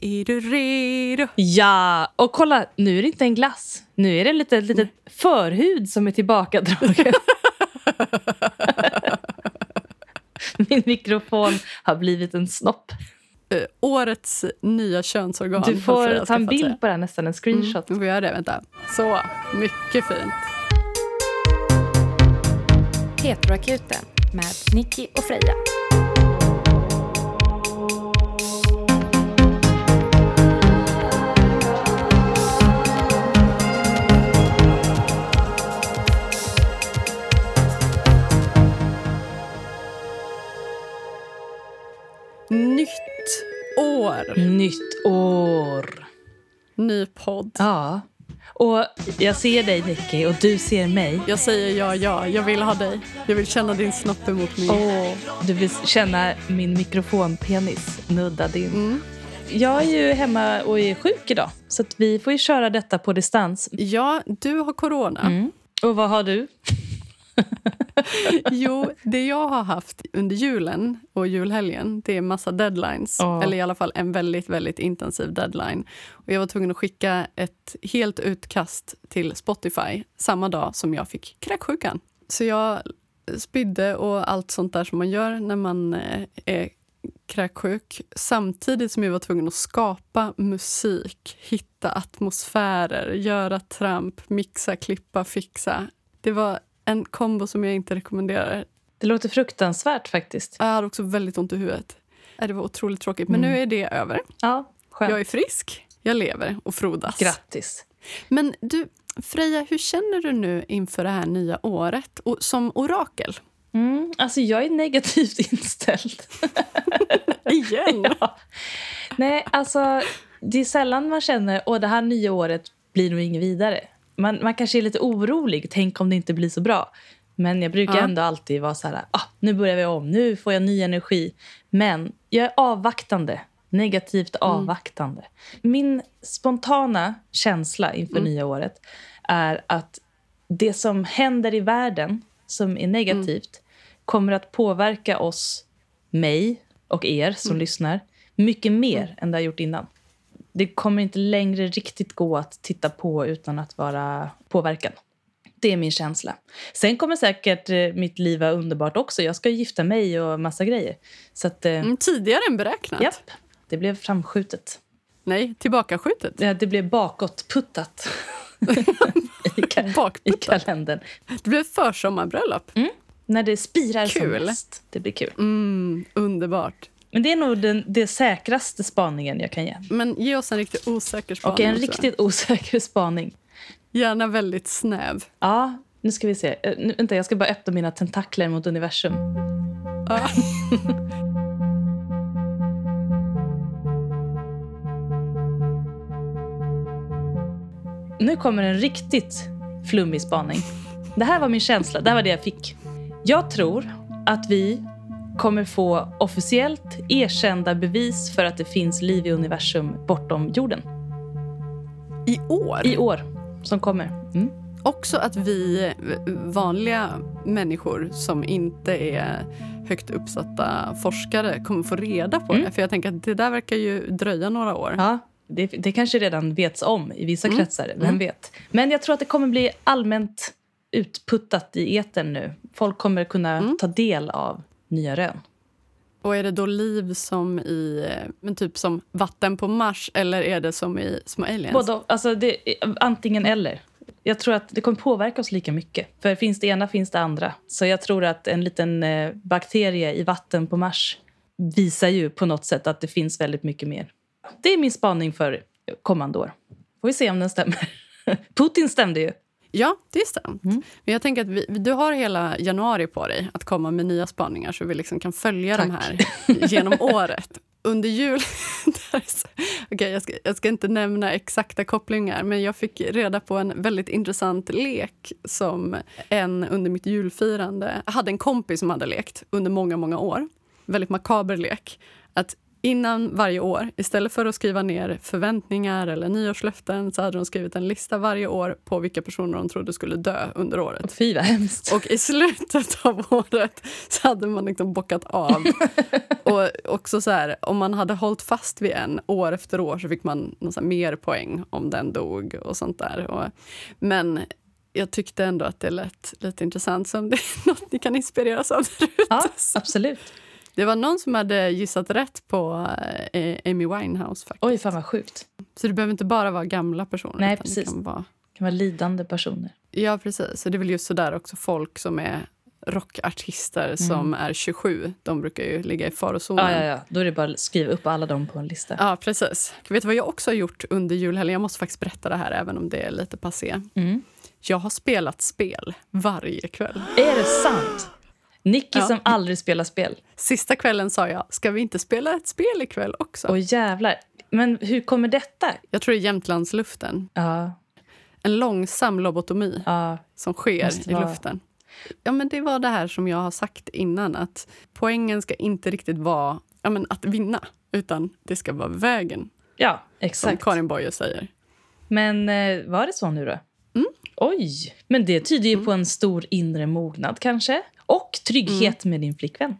Är du redo? Ja, och kolla, nu är det inte en glass. Nu är det lite litet, litet förhud som är tillbakadragen. Min mikrofon har blivit en snopp. Uh, årets nya könsorgan. Du får ta en bild på det här, nästan en screenshot. Mm, vi får göra det, vänta. Så, mycket fint. Heteroakuten med Nicky och Freja. Nytt år. Nytt år. Ny podd. Ja. Och jag ser dig, Nicky, och du ser mig. Jag säger ja, ja. Jag vill ha dig. Jag vill känna din snopp emot mig. Oh, du vill känna min mikrofonpenis nudda din. Mm. Jag är ju hemma och är sjuk idag, så vi får ju köra detta på distans. Ja, du har corona. Mm. Och vad har du? jo, det jag har haft under julen och julhelgen det är massa deadlines. Oh. Eller i alla fall en väldigt, väldigt intensiv deadline. Och jag var tvungen att skicka ett helt utkast till Spotify samma dag som jag fick kräksjukan. Så jag spydde och allt sånt där som man gör när man eh, är kräksjuk samtidigt som jag var tvungen att skapa musik, hitta atmosfärer, göra tramp, mixa, klippa, fixa. Det var en kombo som jag inte rekommenderar. Det låter fruktansvärt faktiskt. Jag hade också väldigt ont i huvudet. Det var otroligt tråkigt. Men mm. nu är det över. Ja, skönt. Jag är frisk, jag lever och frodas. Grattis. Men du, Freja, hur känner du nu inför det här nya året och som orakel? Mm, alltså jag är negativt inställd. Igen? ja. Nej, alltså det är sällan man känner att det här nya året blir nog inget vidare man, man kanske är lite orolig. Tänk om det inte blir så bra. Men jag brukar ja. ändå alltid vara så här, ah, nu börjar vi om, nu får jag ny energi. Men jag är avvaktande, negativt mm. avvaktande. Min spontana känsla inför mm. nya året är att det som händer i världen som är negativt mm. kommer att påverka oss, mig och er som mm. lyssnar mycket mer mm. än det har gjort innan det kommer inte längre riktigt gå att titta på utan att vara påverkad. Det är min känsla. Sen kommer säkert eh, mitt liv vara underbart också. Jag ska gifta mig och massa grejer. Så att, eh, mm, tidigare än beräknat? Japp. Det blev framskjutet. Nej, tillbakaskjutet? Ja, det blev bakåtputtat. I, ka I kalendern. Det blev försommarbröllop. Mm. När det spirar kul. som mest. Det blir kul. Mm, underbart. Men det är nog den det säkraste spaningen jag kan ge. Men ge oss en riktigt osäker spaning. Okej, en också. riktigt osäker spaning. Gärna väldigt snäv. Ja, nu ska vi se. Eh, nu, vänta, jag ska bara öppna mina tentakler mot universum. Ja. nu kommer en riktigt flummig spaning. Det här var min känsla. Det här var det jag fick. Jag tror att vi kommer få officiellt erkända bevis för att det finns liv i universum bortom jorden. I år? I år, som kommer. Mm. Också att vi vanliga människor som inte är högt uppsatta forskare kommer få reda på mm. det. För jag tänker att det där verkar ju dröja några år. Ja, det, det kanske redan vets om i vissa mm. kretsar. Vem mm. vet? Men jag tror att det kommer bli allmänt utputtat i eten nu. Folk kommer kunna mm. ta del av nya rön. Och är det då liv som i men typ som vatten på Mars eller är det som i små aliens? Både, alltså det, antingen eller. Jag tror att det kommer påverka oss lika mycket. För finns det ena finns det andra. Så jag tror att en liten eh, bakterie i vatten på Mars visar ju på något sätt att det finns väldigt mycket mer. Det är min spaning för kommande år. Får vi se om den stämmer. Putin stämde ju. Ja, det är sant. Mm. Men jag tänker att vi, du har hela januari på dig att komma med nya spaningar så vi liksom kan följa Tack. de här genom året. Under jul... okay, jag, ska, jag ska inte nämna exakta kopplingar men jag fick reda på en väldigt intressant lek som en under mitt julfirande... Jag hade en kompis som hade lekt under många, många år. Väldigt makaber lek. Att innan varje år, istället för att skriva ner förväntningar eller nyårslöften så hade de skrivit en lista varje år på vilka personer de trodde skulle dö under året. Fy vad hemskt. Och i slutet av året så hade man liksom bockat av. och också så här, om man hade hållit fast vid en år efter år så fick man någon mer poäng om den dog och sånt där. Och, men jag tyckte ändå att det lät lite intressant, så om det är något ni kan inspireras av där ute. Ja, absolut. Det var någon som hade gissat rätt på eh, Amy Winehouse. Faktiskt. Oj, fan vad sjukt. Så det behöver inte bara vara gamla personer. Nej, precis. Det kan vara... Det kan vara lidande personer. Ja, precis. Så det är väl just sådär också folk som är rockartister som är 27. De brukar ju ligga i farozonen. Mm. Ja, ja, ja. Då är det bara att skriva upp alla dem på en lista. Ja, precis. Vet du vad jag också har gjort under julhelgen? Jag måste faktiskt berätta det här, även om det är lite passé. Mm. Jag har spelat spel varje kväll. Är det sant? Nicky Ja. som aldrig spelar spel. Sista kvällen sa jag, ska vi inte spela ett spel ikväll också? Åh jävlar. Men hur kommer detta? Jag tror det är Jämtlandsluften. Ja, En långsam lobotomi ja. som sker i vara. luften. Ja, men det var det här som jag har sagt innan, att poängen ska inte riktigt vara ja, men att vinna, utan det ska vara vägen, Ja, som exakt. Karin Boye säger. Men eh, var det så nu då? Mm. Oj, men det tyder ju på en stor inre mognad kanske. Och trygghet Mm. med din flickvän.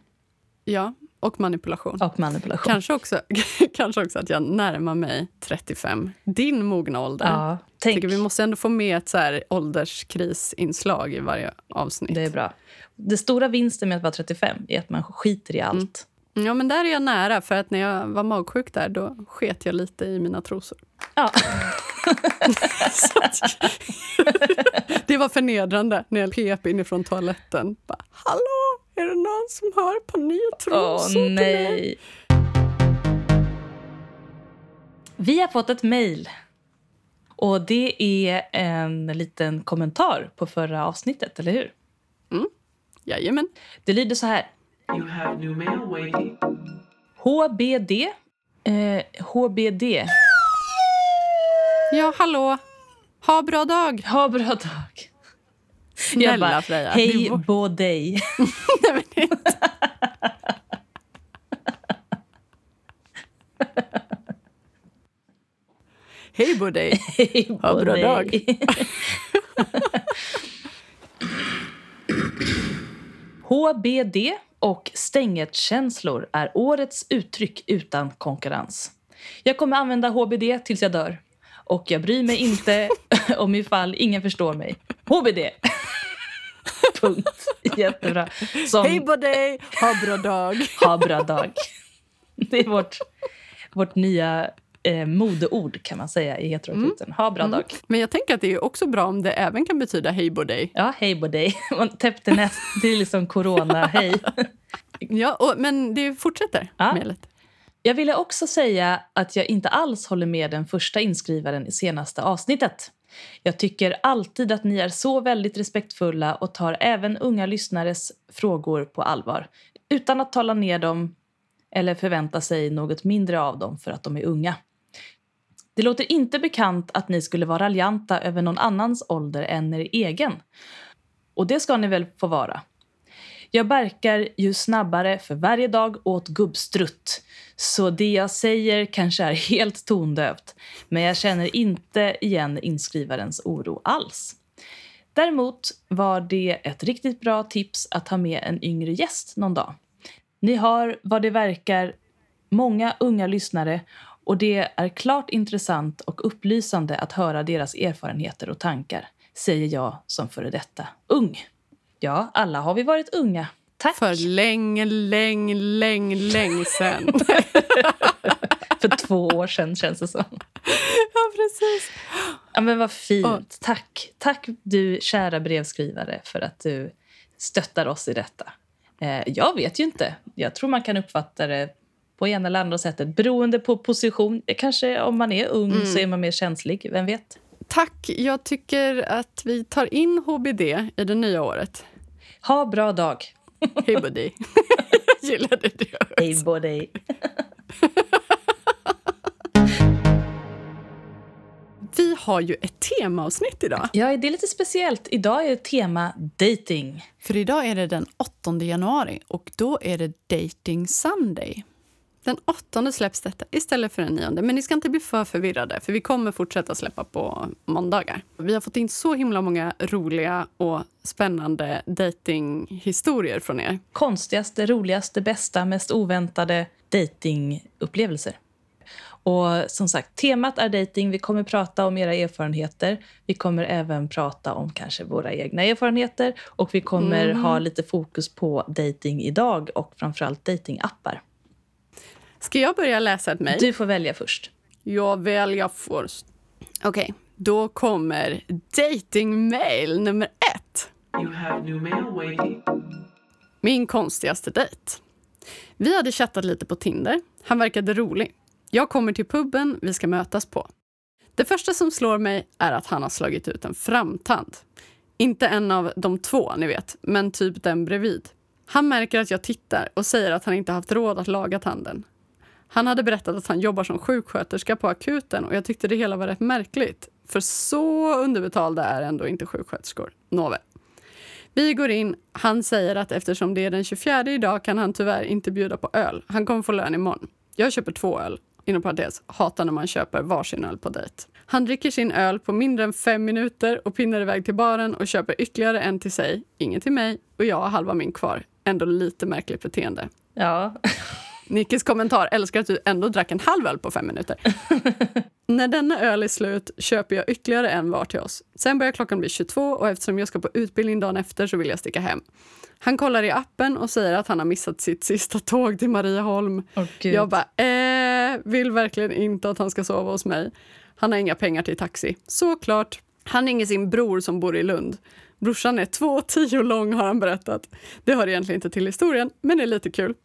Ja, och manipulation. Och manipulation. Kanske också, kanske också att jag närmar mig 35. Din mogna ålder. Ja, tänk. vi måste ändå få med ett så här ålderskrisinslag i varje avsnitt. Det är bra. Det stora vinsten med att vara 35 är att man skiter i allt. Ja, men där är jag nära. För att när jag var magsjuk där, då sket jag lite i mina trosor. Ja. Det var förnedrande när jag pep inifrån toaletten. Bara, Hallå, är det någon som hör på nya trosor mig? nej. Vi har fått ett mejl. Och det är en liten kommentar på förra avsnittet, eller hur? Jajamän. Det lyder så här. You have new mail waiting. HBD. Eh, HBD. Ja, hallå. Ha bra dag. Ha bra dag. Snälla Jag bara, Freja. Hej vår- på dig. Nej, men det är inte- Hej på dig. Hej Ha bra dig. dag. HBD och stängertkänslor är årets uttryck utan konkurrens. Jag kommer använda HBD tills jag dör. Och jag bryr mig inte om ifall ingen förstår mig. HBD! Punkt. Jättebra. Som Hej på dig. Ha bra dag. ha bra dag. Det är vårt, vårt nya eh, modeord kan man säga i heteroakuten. Ha bra dag. Men jag tänker att det är också bra om det även kan betyda hej på dig. Ja, hej på dig. Näst. Det är liksom corona, hej. Ja, och, men det fortsätter Ja. mejlet. Jag ville också säga att jag inte alls håller med den första inskrivaren i senaste avsnittet. Jag tycker alltid att ni är så väldigt respektfulla och tar även unga lyssnares frågor på allvar utan att tala ner dem eller förvänta sig något mindre av dem för att de är unga. Det låter inte bekant att ni skulle vara raljanta över någon annans ålder än er egen. Och det ska ni väl få vara. Jag verkar ju snabbare för varje dag åt gubbstrutt. Så det jag säger kanske är helt tondövt. Men jag känner inte igen inskrivarens oro alls. Däremot var det ett riktigt bra tips att ha med en yngre gäst någon dag. Ni har vad det verkar många unga lyssnare och det är klart intressant och upplysande att höra deras erfarenheter och tankar, säger jag som före detta ung. Ja, alla har vi varit unga. Tack! För länge, länge, länge, länge sen. För två år sedan känns det som. ja, precis. Ja, men vad fint. Och- Tack. Tack du kära brevskrivare för att du stöttar oss i detta. Eh, jag vet ju inte. Jag tror man kan uppfatta det på ena eller andra sättet beroende på position. Kanske om man är ung Mm. så är man mer känslig. Vem vet? Tack. Jag tycker att vi tar in HBD i det nya året. Ha bra dag. Hej dig. Gillade det. Hej dig. Vi har ju ett temaavsnitt idag. Ja, det är lite speciellt. Idag är tema dating. För idag är det den 8 januari och då är det Dating Sunday. Den åttonde släpps detta istället för den nionde. Men ni ska inte bli för förvirrade, för vi kommer fortsätta släppa på måndagar. Vi har fått in så himla många roliga och spännande datinghistorier från er. Konstigaste, roligaste, bästa, mest oväntade datingupplevelser. Och som sagt, temat är dating. Vi kommer prata om era erfarenheter. Vi kommer även prata om kanske våra egna erfarenheter. Och vi kommer Mm. ha lite fokus på dating idag och framförallt datingappar. Ska jag börja läsa ett mejl? Du får välja först. Jag väljer först. Okej, då kommer datingmail nummer ett. You have new mail waiting. Min konstigaste dejt. Vi hade chattat lite på Tinder. Han verkade rolig. Jag kommer till puben vi ska mötas på. Det första som slår mig är att han har slagit ut en framtand. Inte en av de två, ni vet, men typ den bredvid. Han märker att jag tittar och säger att han inte haft råd att laga tanden. Han hade berättat att han jobbar som sjuksköterska på akuten och jag tyckte det hela var rätt märkligt. För så underbetalda är ändå inte sjuksköterskor. Nåväl. Vi går in. Han säger att eftersom det är den 24 idag kan han tyvärr inte bjuda på öl. Han kommer få lön imorgon. Jag köper två öl. Inom parentes, hatar när man köper varsin öl på dejt. Han dricker sin öl på mindre än fem minuter och pinnar iväg till baren och köper ytterligare en till sig, ingen till mig och jag har halva min kvar. Ändå lite märkligt beteende. Ja. Nickis kommentar, älskar att du ändå drack en halv öl på fem minuter. När denna öl är slut köper jag ytterligare en var till oss. Sen börjar klockan bli 22 och eftersom jag ska på utbildning dagen efter så vill jag sticka hem. Han kollar i appen och säger att han har missat sitt sista tåg till Marieholm. Gud. jag bara, eh, vill verkligen inte att han ska sova hos mig. Han har inga pengar till taxi. Såklart. Han ringer sin bror som bor i Lund. Brorsan är 2,10 lång har han berättat. Det hör egentligen inte till historien, men är lite kul.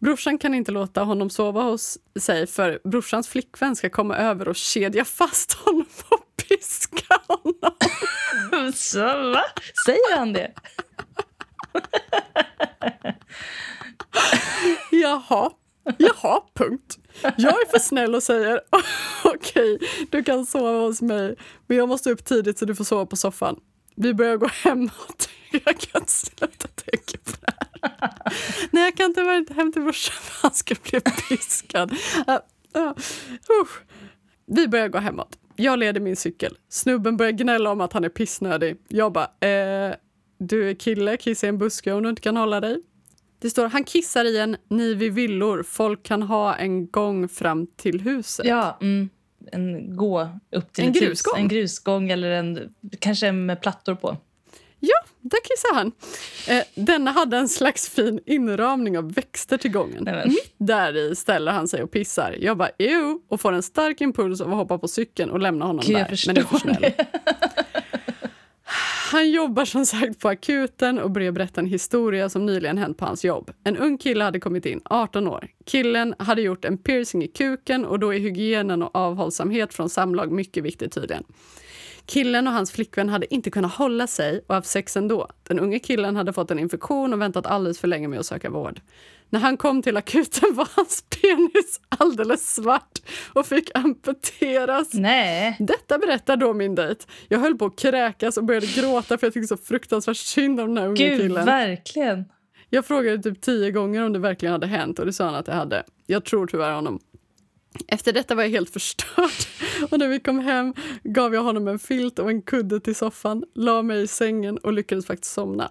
Brorsan kan inte låta honom sova hos sig för brorsans flickvän ska komma över och kedja fast honom och piska honom. Så, va? Säger han det? Jaha, jaha, punkt. Jag är för snäll och säger okej, du kan sova hos mig men jag måste upp tidigt så du får sova på soffan. Vi börjar gå hemåt. Jag kan inte sluta tänka på det här. Nej, jag kan inte hem till brorsan för han ska bli piskad. Uh, uh. Vi börjar gå hemåt. Jag leder min cykel. Snubben börjar gnälla om att han är pissnödig. Jag bara, eh, du är kille, kissa i en buske om du inte kan hålla dig. Det står han kissar i en ni vid villor. Folk kan ha en gång fram till huset. Ja, mm. en gå upp till En ett hus. grusgång. En grusgång eller en, kanske en med plattor på. Ja, där kissar han. Eh, denna hade en slags fin inramning av växter till gången. Nej. Mitt där i ställer han sig och pissar. Jag bara ew och får en stark impuls av att hoppa på cykeln och lämna honom Gud, där. Men är för förstår snäll. det. Han jobbar som sagt på akuten och börjar berätta en historia som nyligen hänt på hans jobb. En ung kille hade kommit in, 18 år. Killen hade gjort en piercing i kuken och då är hygienen och avhållsamhet från samlag mycket viktigt tydligen. Killen och hans flickvän hade inte kunnat hålla sig och haft sex ändå. Den unge killen hade fått en infektion och väntat alldeles för länge med att söka vård. När han kom till akuten var hans penis alldeles svart och fick amputeras. Nej. Detta berättar då min dejt. Jag höll på att kräkas och började gråta för jag tyckte så fruktansvärt synd om den här unga Gud, killen. verkligen. Jag frågade typ tio gånger om det verkligen hade hänt och det sa han att det hade. Jag tror tyvärr honom. Efter detta var jag helt förstörd och när vi kom hem gav jag honom en filt och en kudde till soffan, la mig i sängen och lyckades faktiskt somna.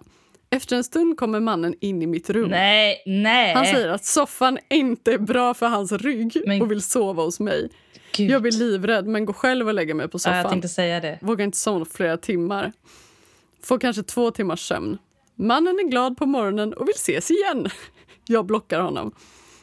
Efter en stund kommer mannen in i mitt rum. Nej, nej. Han säger att soffan inte är bra för hans rygg Men- och vill sova hos mig. Gud. Jag blir livrädd men går själv och lägger mig på Ja, soffan. jag tänkte säga det. Vågar inte somna flera timmar. Får kanske två timmars sömn. Mannen är glad på morgonen och vill ses igen. Jag blockar honom.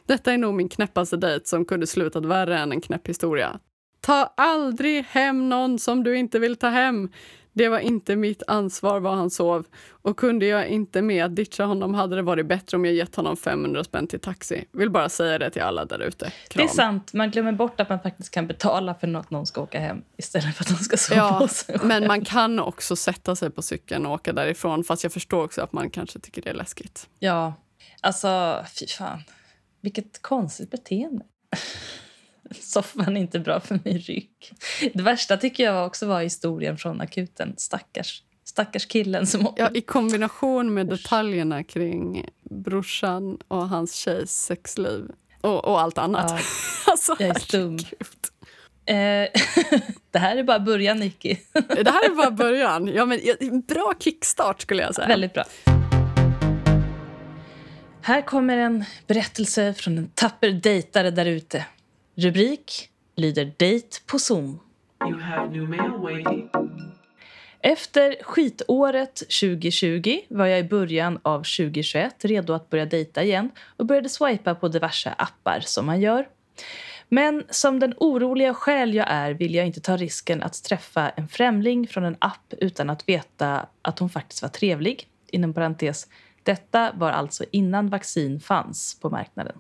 Detta är nog min knäppaste dejt som kunde slutat värre än en knäpp historia. Ta aldrig hem någon som du inte vill ta hem. Det var inte mitt ansvar var han sov. Och kunde jag inte med att ditcha honom hade det varit bättre om jag gett honom 500 spänn till taxi. Vill bara säga det till alla där ute. Det är sant. Man glömmer bort att man faktiskt kan betala för något någon ska åka hem istället för att de ska sova Ja, hos sig själv. men man kan också sätta sig på cykeln och åka därifrån. Fast jag förstår också att man kanske tycker det är läskigt. Ja, alltså fy fan. Vilket konstigt beteende. Soffan är inte bra för min rygg. Det värsta tycker jag också var historien från akuten. Stackars, stackars killen som Ja, I kombination med detaljerna kring brorsan och hans tjejs sexliv. Och, och allt annat. Ja. alltså, Jag är stum. Eh, det här är bara början, Nicky. Det här är bara början. Ja, men, bra kickstart skulle jag säga. Väldigt bra. Här kommer en berättelse från en tapper dejtare där ute. Rubrik lyder Date på Zoom. Efter skitåret 2020 var jag i början av 2021 redo att börja dejta igen och började swipa på diverse appar som man gör. Men som den oroliga själ jag är vill jag inte ta risken att träffa en främling från en app utan att veta att hon faktiskt var trevlig. Inom parentes, detta var alltså innan vaccin fanns på marknaden.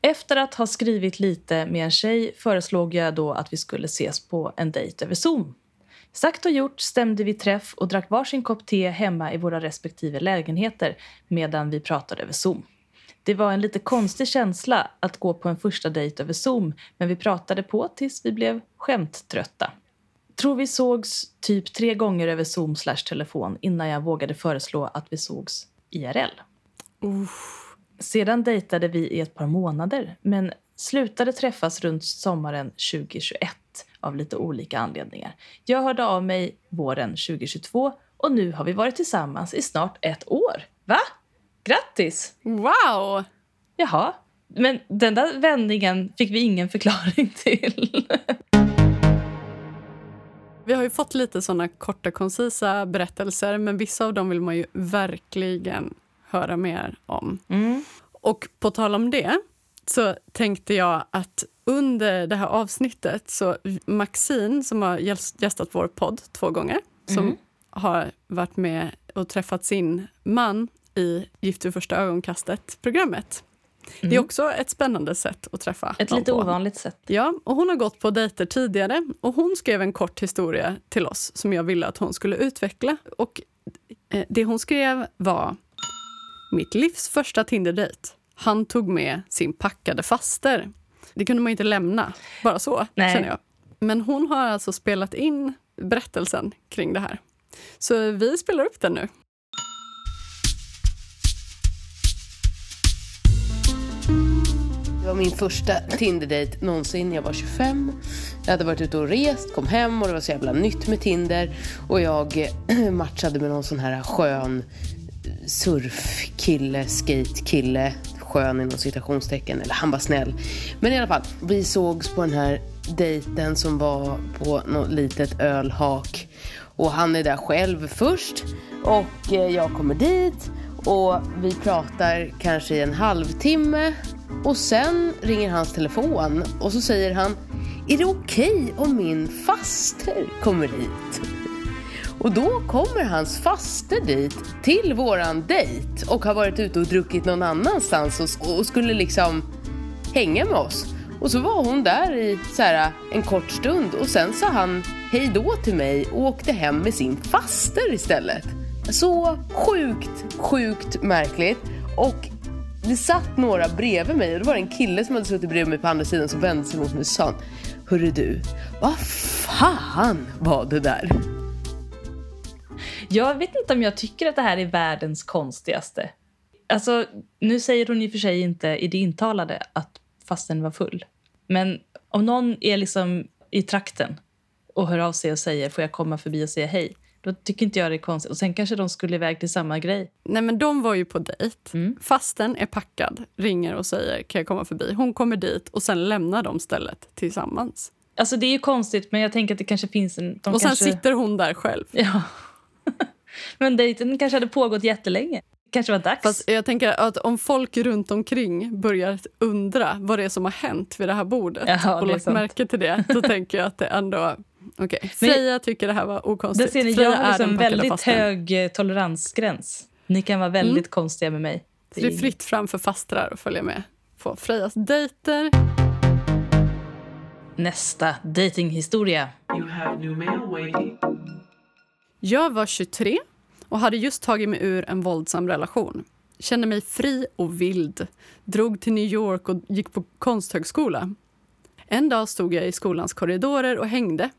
Efter att ha skrivit lite med en tjej föreslog jag då att vi skulle ses på en dejt över Zoom. Sagt och gjort stämde vi träff och drack varsin kopp te hemma i våra respektive lägenheter medan vi pratade över Zoom. Det var en lite konstig känsla att gå på en första dejt över Zoom men vi pratade på tills vi blev skämttrötta. Tror vi sågs typ tre gånger över Zoom slash telefon innan jag vågade föreslå att vi sågs IRL. Sedan dejtade vi i ett par månader men slutade träffas runt sommaren 2021 av lite olika anledningar. Jag hörde av mig våren 2022 och nu har vi varit tillsammans i snart ett år. Va? Grattis! Wow! Jaha, men den där vändningen fick vi ingen förklaring till. Vi har ju fått lite såna korta, koncisa berättelser men vissa av dem vill man ju verkligen höra mer om. Mm. Och på tal om det så tänkte jag att under det här avsnittet så Maxine som har gäst- gästat vår podd två gånger som har varit med och träffat sin man i Gift vid första ögonkastet-programmet. Det är också ett spännande sätt att träffa Ett lite på. ovanligt sätt. Ja, och hon har gått på dejter tidigare och hon skrev en kort historia till oss som jag ville att hon skulle utveckla. Och eh, det hon skrev var Mitt livs första Tinder-dejt. Han tog med sin packade faster. Det kunde man inte lämna, bara så Nej. känner jag. Men hon har alltså spelat in berättelsen kring det här. Så vi spelar upp den nu. Var min första Tinder-dejt någonsin. Jag var 25. Jag hade varit ute och rest, kom hem och det var så jävla nytt med Tinder. Och jag eh, matchade med någon sån här skön surfkille, skatekille. Skön inom citationstecken, eller han var snäll. Men i alla fall, vi sågs på den här dejten som var på något litet ölhak. Och han är där själv först. Och eh, jag kommer dit. Och vi pratar kanske i en halvtimme. Och sen ringer hans telefon och så säger han Är det okej om min faster kommer hit? Och då kommer hans faster dit till våran dejt och har varit ute och druckit någon annanstans och, och skulle liksom hänga med oss. Och så var hon där i så här, en kort stund och sen sa han hej då till mig och åkte hem med sin faster istället. Så sjukt, sjukt märkligt. Och det satt några bredvid mig och det var en kille som hade suttit bredvid mig på andra sidan som vände sig mot mig och sa Hörru du, vad fan var det där? Jag vet inte om jag tycker att det här är världens konstigaste. Alltså, nu säger hon i och för sig inte i det intalade att fasten var full. Men om någon är liksom i trakten och hör av sig och säger får jag komma förbi och säga hej, då tycker inte jag det är konstigt. Och sen kanske de skulle iväg till samma grej. Nej, men de var ju på dejt. Mm. Fasten är packad, ringer och säger kan jag komma förbi. Hon kommer dit och sen lämnar de stället tillsammans. Alltså det är ju konstigt, men jag tänker att det kanske finns en... Och sen kanske... sitter hon där själv. Ja. men dejten kanske hade pågått jättelänge. Kanske var dags. Fast jag tänker att om folk runt omkring börjar undra vad det är som har hänt vid det här bordet Jaha, och det är lagt sant. märke till det, då tänker jag att det ändå... Okej, Men- Freja tycker det här var Det okonstigt. ser ni, Freja jag har är liksom väldigt fasten. hög eh, toleransgräns. Ni kan vara väldigt konstiga med mig. Så det är fritt fram för fastrar att följa med på Frejas dejter. Nästa waiting. Jag var 23 och hade just tagit mig ur en våldsam relation. Kände mig fri och vild. Drog till New York och gick på konsthögskola. En dag stod jag i skolans korridorer och hängde.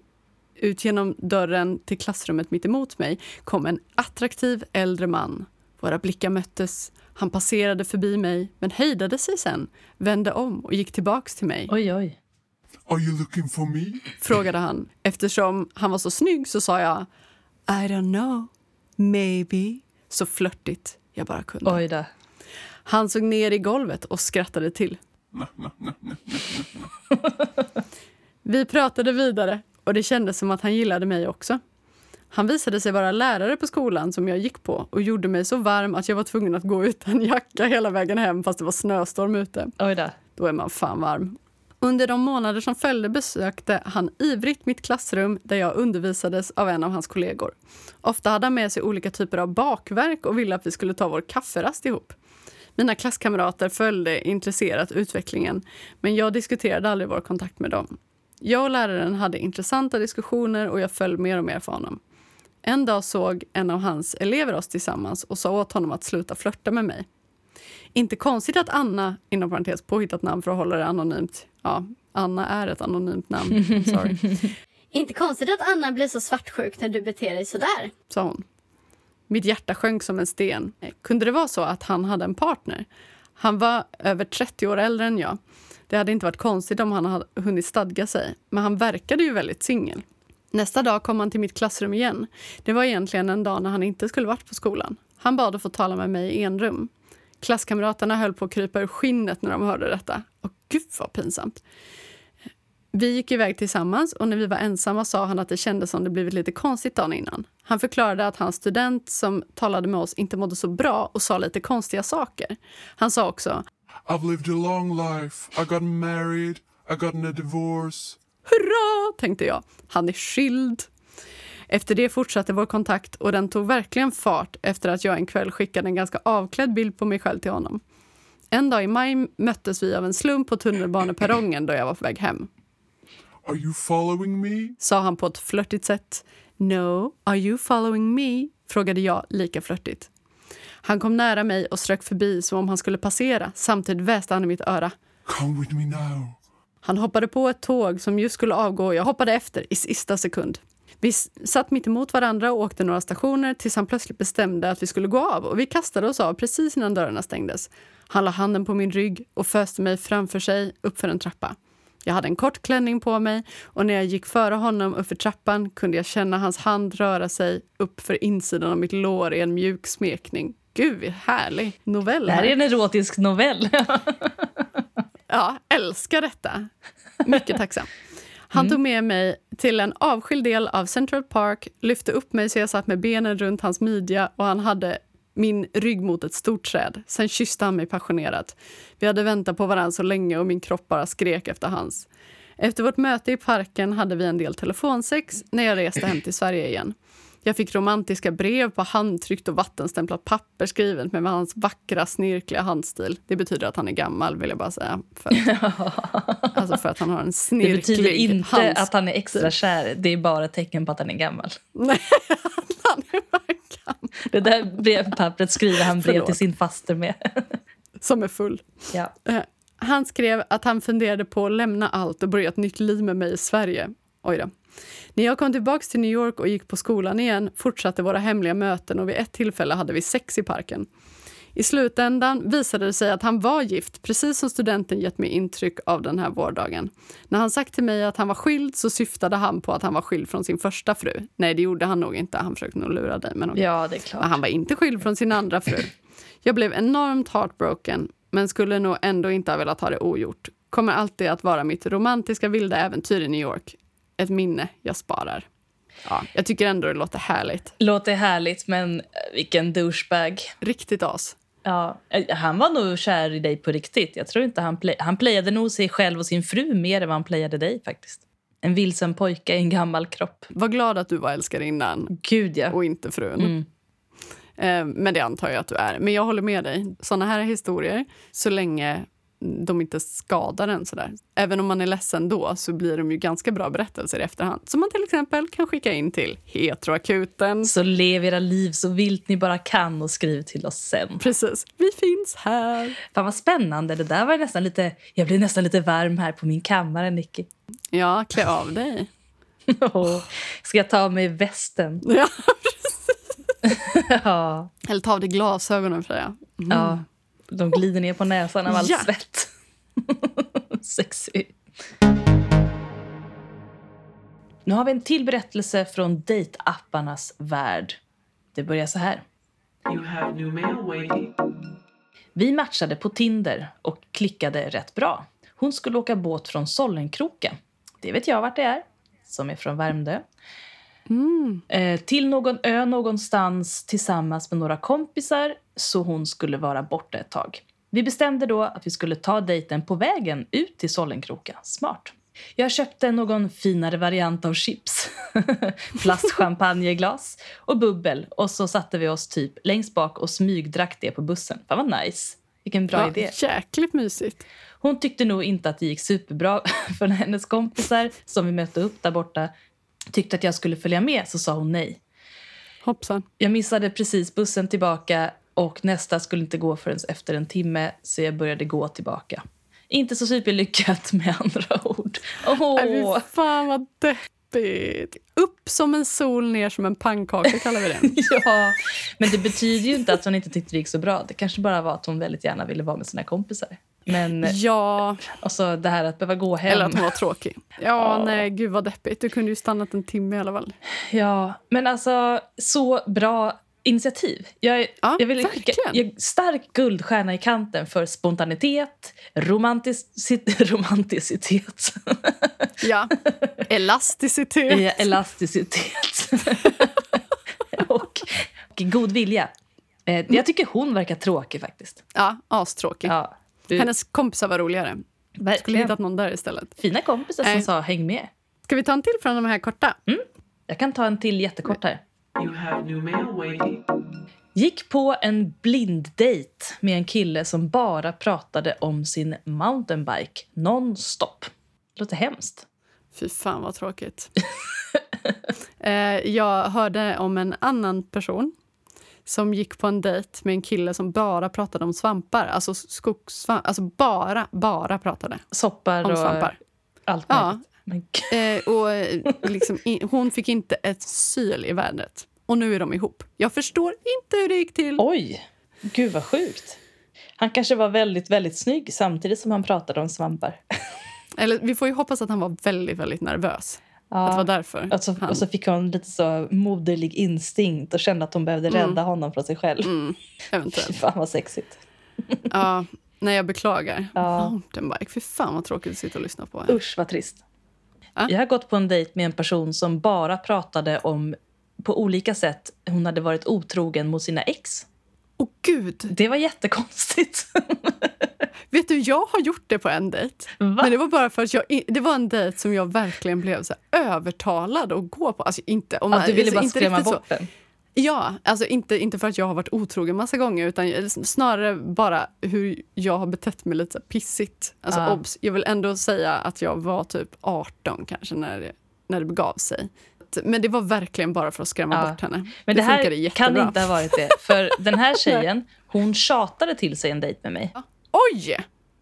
Ut genom dörren till klassrummet mitt emot mig kom en attraktiv äldre man Våra blickar möttes. Han passerade förbi mig, men hejdade sig sen, vände om och gick tillbaks till mig. Oj, oj. Are you looking for me? Frågade han. Eftersom han var så snygg så sa jag I don't know, maybe. Så flörtigt jag bara kunde. Oj då. Han såg ner i golvet och skrattade till. Vi pratade vidare och det kändes som att han gillade mig också. Han visade sig vara lärare på skolan som jag gick på och gjorde mig så varm att jag var tvungen att gå utan jacka hela vägen hem fast det var snöstorm ute. Oj då. Då är man fan varm. Under de månader som följde besökte han ivrigt mitt klassrum där jag undervisades av en av hans kollegor. Ofta hade han med sig olika typer av bakverk och ville att vi skulle ta vår kafferast ihop. Mina klasskamrater följde intresserat utvecklingen men jag diskuterade aldrig vår kontakt med dem. Jag och läraren hade intressanta diskussioner och jag föll mer och mer för honom. En dag såg en av hans elever oss tillsammans och sa åt honom att sluta flörta med mig. Inte konstigt att Anna, inom parentes påhittat namn för att hålla det anonymt. Ja, Anna är ett anonymt namn. Sorry, Inte konstigt att Anna blir så svartsjuk när du beter dig sådär. sa hon. Mitt hjärta sjönk som en sten. Kunde det vara så att han hade en partner? Han var över 30 år äldre än jag. Det hade inte varit konstigt om han hade hunnit stadga sig, men han verkade ju väldigt singel. Nästa dag kom han till mitt klassrum igen. Det var egentligen en dag när han inte skulle varit på skolan. Han bad att få tala med mig i enrum. Klasskamraterna höll på att krypa ur skinnet när de hörde detta. Och gud vad pinsamt. Vi gick iväg tillsammans och när vi var ensamma sa han att det kändes som det blivit lite konstigt dagen innan. Han förklarade att hans student som talade med oss inte mådde så bra och sa lite konstiga saker. Han sa också I've lived a long life. I got married. I got a divorce. Hurra, tänkte jag. Han är skild. Efter det fortsatte vår kontakt och den tog verkligen fart efter att jag en kväll skickade en ganska avklädd bild på mig själv till honom. En dag i maj möttes vi av en slump på tunnelbaneperrongen då jag var på väg hem. Are you following me? Sa han på ett flörtigt sätt. No, are you following me? Frågade jag lika flörtigt. Han kom nära mig och strök förbi som om han skulle passera. Samtidigt väste han i mitt öra. Come with me now. Han hoppade på ett tåg som just skulle avgå och jag hoppade efter i sista sekund. Vi satt mitt emot varandra och åkte några stationer tills han plötsligt bestämde att vi skulle gå av och vi kastade oss av precis innan dörrarna stängdes. Han la handen på min rygg och föste mig framför sig uppför en trappa. Jag hade en kort klänning på mig och när jag gick före honom uppför trappan kunde jag känna hans hand röra sig upp för insidan av mitt lår i en mjuk smekning. Gud, härlig novell. Det här här. är en erotisk novell. Ja, älskar detta. Mycket tacksam. Han tog med mig till en avskild del av Central Park, lyfte upp mig så jag satt med benen runt hans midja och han hade min rygg mot ett stort träd. Sen kysste han mig passionerat. Vi hade väntat på varandra så länge och min kropp bara skrek efter hans. Efter vårt möte i parken hade vi en del telefonsex när jag reste hem till Sverige igen. Jag fick romantiska brev på handtryckt och vattenstämplat papper skrivet med hans vackra, snirkliga handstil. Det betyder att han är gammal, vill jag bara säga. För att, alltså för att han har en Det snirklig betyder inte handstil. att han är extra kär. Det är bara ett tecken på att han är gammal. Nej, han är bara gammal. Det där brevpappret skriver han brev Förlåt. till sin faster med. Som är full. Ja. Eh, Han skrev att han funderade på att lämna allt och börja ett nytt liv med mig i Sverige. Oj då. När jag kom tillbaka till New York och gick på skolan igen fortsatte våra hemliga möten och vid ett tillfälle hade vi sex i parken. I slutändan visade det sig att han var gift, precis som studenten gett mig intryck av den här vårdagen. När han sagt till mig att han var skild så syftade han på att han var skild från sin första fru. Nej, det gjorde han nog inte. Han försökte nog lura dig. Men ja, det är Men klart. han var inte skild från sin andra fru. Jag blev enormt heartbroken, men skulle nog ändå inte ha velat ha det ogjort. Kommer alltid att vara mitt romantiska vilda äventyr i New York. Ett minne jag sparar. Ja, jag tycker ändå det låter härligt. Låter härligt, men eh, vilken douchebag. Riktigt as. Ja, eh, han var nog kär i dig på riktigt. Jag tror inte han, play- han playade nog sig själv och sin fru mer än vad han playade dig faktiskt. En vilsen pojke i en gammal kropp. Var glad att du var älskarinnan Gud ja. och inte frun. Mm. Eh, Men det antar jag att du är. Men jag håller med dig. Såna här historier, så länge de inte skadar en sådär. Även om man är ledsen då så blir de ju ganska bra berättelser i efterhand. Som man till exempel kan skicka in till Heteroakuten. Så lev era liv så vilt ni bara kan och skriv till oss sen. Precis, vi finns här. Fan vad spännande. Det där var nästan lite, jag blir nästan lite varm här på min kammare, Nicky. Ja, klä av dig. Ska jag ta av mig västen? Ja, precis. ja. Eller ta av dig glasögonen Freja. Mm. ja. De glider ner på näsan av all Ja. svett. Sexy. Nu har vi en till berättelse från dejtapparnas värld. Det börjar så här. You have new mail waiting. Vi matchade på Tinder och klickade rätt bra. Hon skulle åka båt från Sollenkroka. Det vet jag vart det är, som är från Värmdö. Eh, till någon ö någonstans tillsammans med några kompisar så hon skulle vara borta ett tag. Vi bestämde då att vi skulle ta dejten på vägen ut till Sollenkroka. Smart. Jag köpte någon finare variant av chips, plastchampagneglas och bubbel och så satte vi oss typ längst bak och smygdrack det på bussen. Fan vad nice. Vilken bra Ja, idé. jäkligt mysigt. Hon tyckte nog inte att det gick superbra för när hennes kompisar som vi mötte upp där borta tyckte att jag skulle följa med så sa hon nej. Hoppsan. Jag missade precis bussen tillbaka och nästa skulle inte gå förrän efter en timme så jag började gå tillbaka. Inte så superlyckat med andra ord. Åh, fy fan vad deppigt. Upp som en sol, ner som en pannkaka kallar vi den. ja, men det betyder ju inte att hon inte tyckte det gick så bra. Det kanske bara var att hon väldigt gärna ville vara med sina kompisar. Men Ja, alltså, det här att behöva gå hem. eller att hon var tråkig. Ja, nej, gud vad deppigt. Du kunde ju stannat en timme i alla fall. Ja, men alltså så bra initiativ. Jag, Ja, jag vill skicka jag, stark guldstjärna i kanten för spontanitet, romantici- romanticitet, Ja, elasticitet. eh, elasticitet och, och god vilja. Eh, jag tycker hon verkar tråkig faktiskt. Ja, astråkig. Ja, du, Hennes kompisar var roligare. Skulle verkligen. hittat någon där istället. Fina kompisar som Nej. sa häng med. Ska vi ta en till från de här korta? Jag kan ta en till jättekort här. You have new mail waiting. Gick på en blinddejt med en kille som bara pratade om sin mountainbike nonstop. Låter hemskt. Fy fan vad tråkigt. eh, jag hörde om en annan person som gick på en dejt med en kille som bara pratade om svampar. Alltså skogssvampar. Alltså bara, bara pratade Soppar om och svampar. allt Ja. möjligt. Gud. Eh, och eh, liksom, hon fick inte ett syl i vädret. Och nu är de ihop. Jag förstår inte hur det gick till. Oj, gud vad sjukt. Han kanske var väldigt, väldigt snygg samtidigt som han pratade om svampar. Eller, vi får ju hoppas att han var väldigt, väldigt nervös. Att det var därför. Och så, han... och så fick hon lite så moderlig instinkt och kände att hon behövde rädda honom från sig själv. mm, eventuellt. Fan vad sexigt. Ja, nej, jag beklagar. Ja. Mountainbike, fy fan vad tråkigt att sitta och lyssna på. Usch vad trist. Ja. Jag har gått på en dejt med en person som bara pratade om på olika sätt hon hade varit otrogen mot sina ex. Åh gud! Det var jättekonstigt. Vet du, jag har gjort det på en dejt. Va? Men det var bara för att jag, det var en dejt som jag verkligen blev så övertalad att gå på. Alltså inte, om Att du ville alltså, bara skrämma bort den. Ja, alltså inte, inte för att jag har varit otrogen massa gånger utan snarare bara hur jag har betett mig lite här pissigt. Alltså Ja. obs, jag vill ändå säga att jag var typ 18 kanske när det, när det begav sig. Men det var verkligen bara för att skrämma Ja. bort henne. Men det, här funkade jättebra. kan inte ha varit det. För den här tjejen, hon tjatade till sig en dejt med mig. Oj!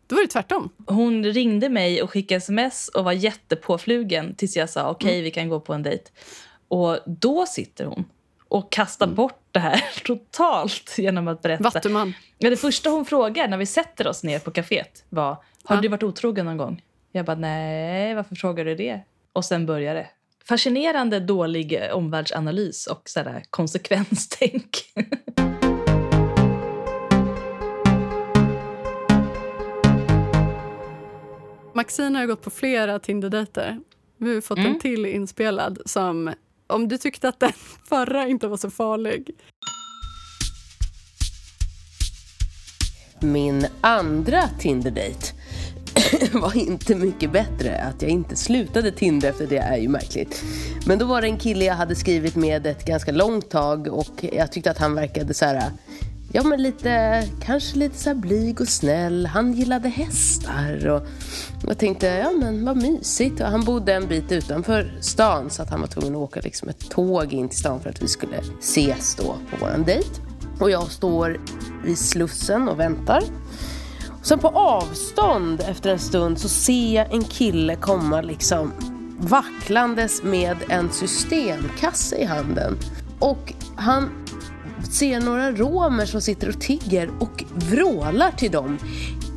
Då var det tvärtom. Hon ringde mig och skickade sms och var jättepåflugen tills jag sa okej, Mm. vi kan gå på en dejt. Och då sitter hon och kastar Mm. bort det här totalt genom att berätta. Vattuman. Ja, det första hon frågar när vi sätter oss ner på kaféet var Har Ja. du varit otrogen någon gång? Jag bara nej, varför frågar du det? Och sen börjar det. Fascinerande dålig eh, omvärldsanalys och sådär konsekvenstänk. Maxine har gått på flera Tinder-dejter. Vi har fått Mm. en till inspelad som... Om du tyckte att den förra inte var så farlig. Min andra Tinder-dejt var inte mycket bättre. Att jag inte slutade Tinder efter det är ju märkligt. Men då var det en kille jag hade skrivit med ett ganska långt tag och jag tyckte att han verkade så här... Ja men lite, kanske lite så här blyg och snäll. Han gillade hästar och jag tänkte, ja men vad mysigt. Och han bodde en bit utanför stan så att han var tvungen att åka liksom ett tåg in till stan för att vi skulle ses då på våran dejt. Och jag står vid Slussen och väntar. Och sen på avstånd efter en stund så ser jag en kille komma liksom vacklandes med en systemkasse i handen. Och han ser några romer som sitter och tigger och vrålar till dem.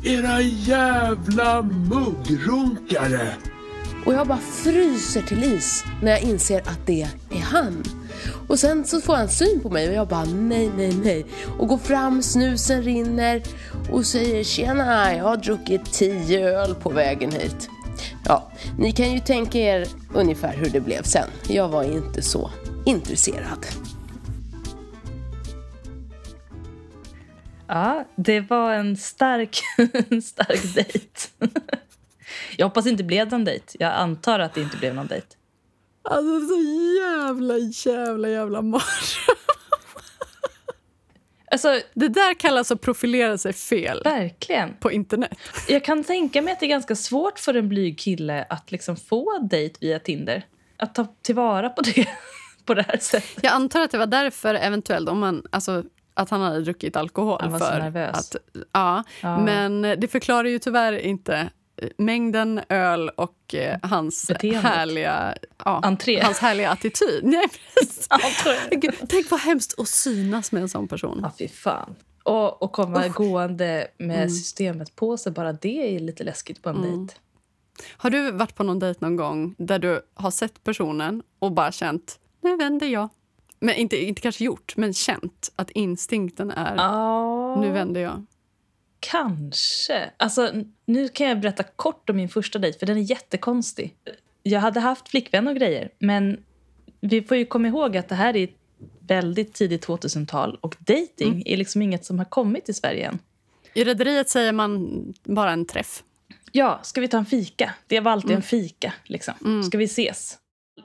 Era jävla muggrunkare! Och jag bara fryser till is när jag inser att det är han. Och sen så får han syn på mig och jag bara nej, nej, nej. Och går fram, snusen rinner och säger tjena, jag har druckit tio öl på vägen hit. Ja, ni kan ju tänka er ungefär hur det blev sen. Jag var inte så intresserad. Ja, det var en stark, en stark dejt. Jag hoppas det inte blev någon dejt. Jag antar att det inte blev någon dejt. Alltså så jävla, jävla, jävla mardröm. Alltså, Det där kallas att profilera sig fel verkligen. på internet. Jag kan tänka mig att det är ganska svårt för en blyg kille att liksom få dejt via Tinder. Att ta tillvara på det på det här sättet. Jag antar att det var därför eventuellt om man, alltså, att han hade druckit alkohol. Han var så för nervös. Att, ja, Ja. Men det förklarar ju tyvärr inte eh, mängden öl och eh, hans Beteendet. härliga, ja, Entré. hans härliga attityd. Nej, Tänk vad hemskt att synas med en sån person. Ja, fy fan. Och, och komma gående med Mm. systemet på sig, bara det är lite läskigt på en dejt. Har du varit på någon dejt någon gång där du har sett personen och bara känt nu vänder jag? Men inte, inte kanske gjort, men känt att instinkten är Ja, nu vänder jag. kanske. Alltså, nu kan jag berätta kort om min första dejt, för den är jättekonstig. Jag hade haft flickvän och grejer, men vi får ju komma ihåg att det här är väldigt tidigt 2000-tal och dating Mm. är liksom inget som har kommit till Sverige än. I Rederiet säger man bara en träff. Ja, ska vi ta en fika? Det var alltid en fika. Liksom. Ska vi ses?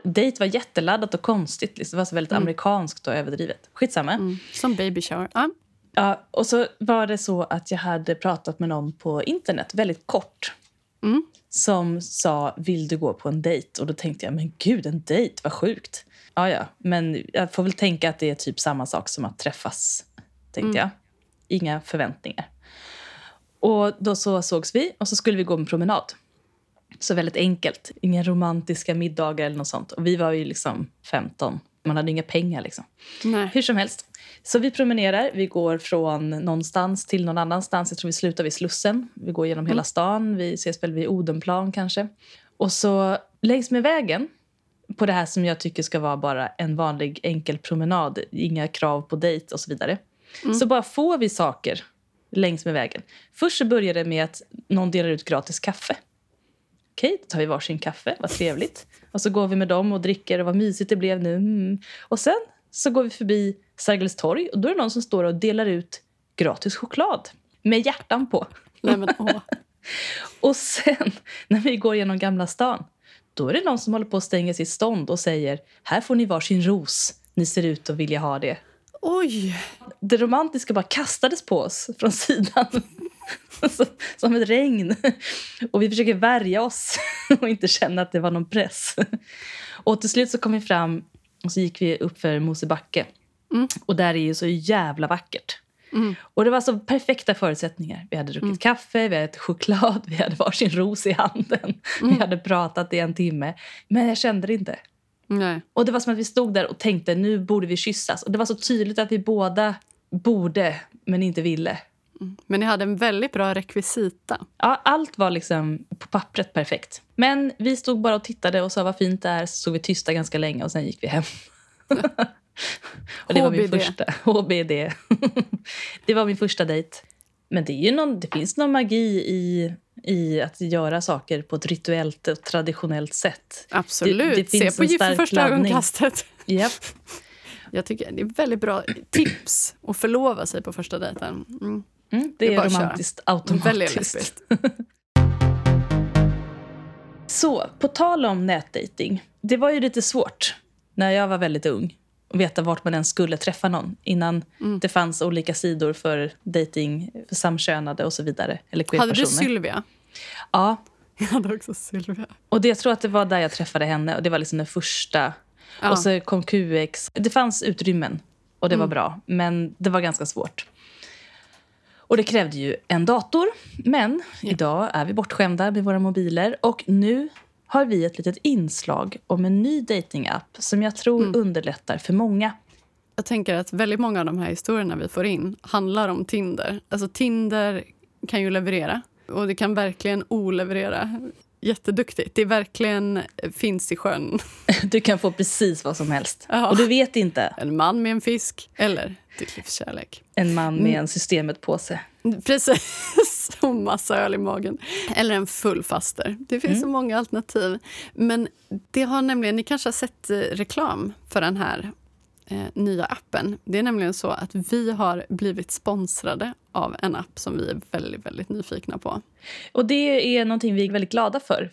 Dejt var jätteladdat och konstigt. Liksom. Det var så väldigt amerikanskt och överdrivet. Skitsamma. Mm. Som baby shower. Ja. Ja, och så var det så att jag hade pratat med någon på internet, väldigt kort. Mm. Som sa, vill du gå på en dejt? Och då tänkte jag, men gud, en dejt, vad sjukt. Ja, ja, men jag får väl tänka att det är typ samma sak som att träffas, tänkte jag. Inga förväntningar. Och då så sågs vi och så skulle vi gå en promenad. Så väldigt enkelt. Inga romantiska middagar eller något sånt. Och vi var ju liksom 15. Man hade inga pengar liksom. Nej. Hur som helst. Så vi promenerar. Vi går från någonstans till någon annanstans. Jag tror vi slutar vid Slussen. Vi går genom hela stan. Vi ses väl vid Odenplan kanske. Och så längs med vägen på det här som jag tycker ska vara bara en vanlig enkel promenad. Inga krav på dejt och så vidare. Så bara får vi saker längs med vägen. Först så börjar det med att någon delar ut gratis kaffe. Okej, då tar vi varsin kaffe. Vad trevligt. Och så går vi med dem och dricker och vad mysigt det blev nu. Mm. Och sen så går vi förbi Sergels torg och då är det någon som står och delar ut gratis choklad med hjärtan på. Nej, men, åh. Och sen när vi går genom Gamla stan då är det någon som håller på att stänga sitt stånd och säger här får ni varsin ros. Ni ser ut att vilja ha det. Oj! Det romantiska bara kastades på oss från sidan. Som ett regn. Och vi försöker värja oss och inte känna att det var någon press. Och till slut så kom vi fram och så gick vi upp för Mosebacke. Och där är ju så jävla vackert. Och det var så perfekta förutsättningar. Vi hade druckit kaffe, vi hade ätit choklad, vi hade varsin ros i handen. Vi hade pratat i en timme. Men jag kände det inte. Nej. Och det var som att vi stod där och tänkte nu borde vi kyssas. Och det var så tydligt att vi båda borde, men inte ville. Men ni hade en väldigt bra rekvisita. Ja, allt var liksom på pappret perfekt. Men vi stod bara och tittade och sa vad fint det är. Så stod vi tysta ganska länge och sen gick vi hem. och det var min HBD. första. HBD. det var min första dejt. Men det, är ju någon, det finns någon magi i, i att göra saker på ett rituellt och traditionellt sätt. Absolut. Det- det finns Se på gift för första ögonkastet. Japp. Jag tycker det är väldigt bra tips att förlova sig på första dejten. Mm. Mm, Det det är är köra. romantiskt Väldigt automatiskt. Så, på tal om nätdating. Det var ju lite svårt när jag var väldigt ung att veta vart man ens skulle träffa någon innan Mm. det fanns olika sidor för dating för samkönade och så vidare. Eller Hade du. Sylvia? Ja, Jag hade också Sylvia. och det, jag tror att det var där jag träffade henne och det var liksom den första. Ja. Och så kom QX. Det fanns utrymmen och det var Mm. bra, men det var ganska svårt. Och det krävde ju en dator, men idag är vi bortskämda med våra mobiler och nu har vi ett litet inslag om en ny datingapp som jag tror Mm. underlättar för många. Jag tänker att väldigt många av de här historierna vi får in handlar om Tinder. Alltså Tinder kan ju leverera och det kan verkligen oleverera. Jätteduktigt. Det är verkligen finns i sjön. Du kan få precis vad som helst. Ja. Och du vet inte. En man med en fisk eller ditt livs kärlek. En man med en systemet-påse. Precis, och massa öl i magen. Eller en full faster. Det finns så många alternativ. Men det har nämligen, ni kanske har sett eh, reklam för den här eh, nya appen. Det är nämligen så att vi har blivit sponsrade av en app som vi är väldigt, väldigt nyfikna på. Och det är någonting vi är väldigt glada för.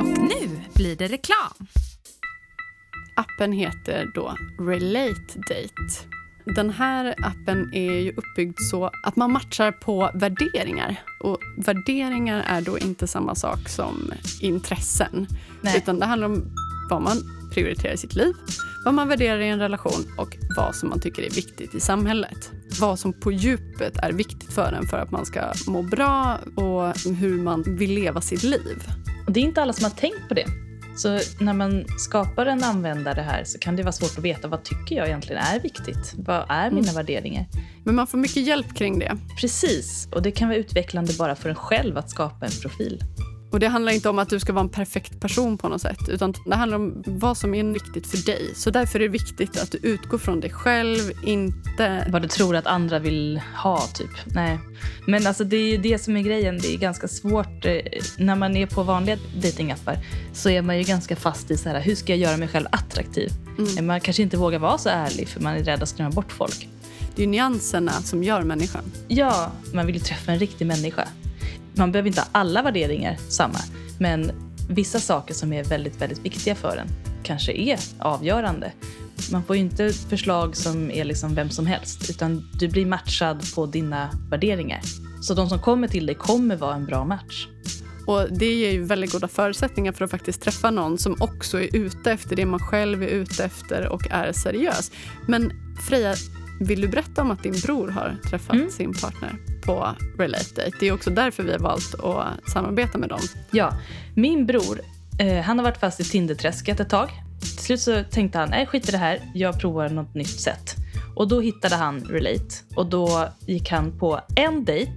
Och nu blir det reklam. Appen heter då Relate Date. Den här appen är ju uppbyggd så att man matchar på värderingar. Och värderingar är då inte samma sak som intressen. Nej. Utan det handlar om vad man prioriterar i sitt liv, vad man värderar i en relation och vad som man tycker är viktigt i samhället. Vad som på djupet är viktigt för en för att man ska må bra och hur man vill leva sitt liv. Och det är inte alla som har tänkt på det. Så när man skapar en användare här så kan det vara svårt att veta vad tycker jag egentligen är viktigt. Vad är mina värderingar? Men man får mycket hjälp kring det. Precis. Och det kan vara utvecklande bara för en själv att skapa en profil. Och Det handlar inte om att du ska vara en perfekt person på något sätt. Utan Det handlar om vad som är viktigt för dig. Så därför är det viktigt att du utgår från dig själv, inte... Vad du tror att andra vill ha, typ. Nej. Men alltså, det är ju det som är grejen. Det är ganska svårt. Eh, när man är på vanliga datingappar så är man ju ganska fast i så här, hur ska jag göra mig själv attraktiv. Mm. Man kanske inte vågar vara så ärlig för man är rädd att skrämma bort folk. Det är nyanserna som gör människan. Ja, man vill ju träffa en riktig människa. Man behöver inte ha alla värderingar samma, men vissa saker som är väldigt, väldigt viktiga för en kanske är avgörande. Man får ju inte förslag som är liksom vem som helst, utan du blir matchad på dina värderingar. Så de som kommer till dig kommer vara en bra match. Och Det ger ju väldigt goda förutsättningar för att faktiskt träffa någon som också är ute efter det man själv är ute efter och är seriös. Men Freja, vill du berätta om att din bror har träffat Mm. sin partner på Relate Date? Det är också därför vi har valt att samarbeta med dem. Ja, min bror, eh, han har varit fast i Tinderträsket ett tag. Till slut så tänkte han, nej skit i det här, jag provar något nytt sätt. Och då hittade han Relate och då gick han på en dejt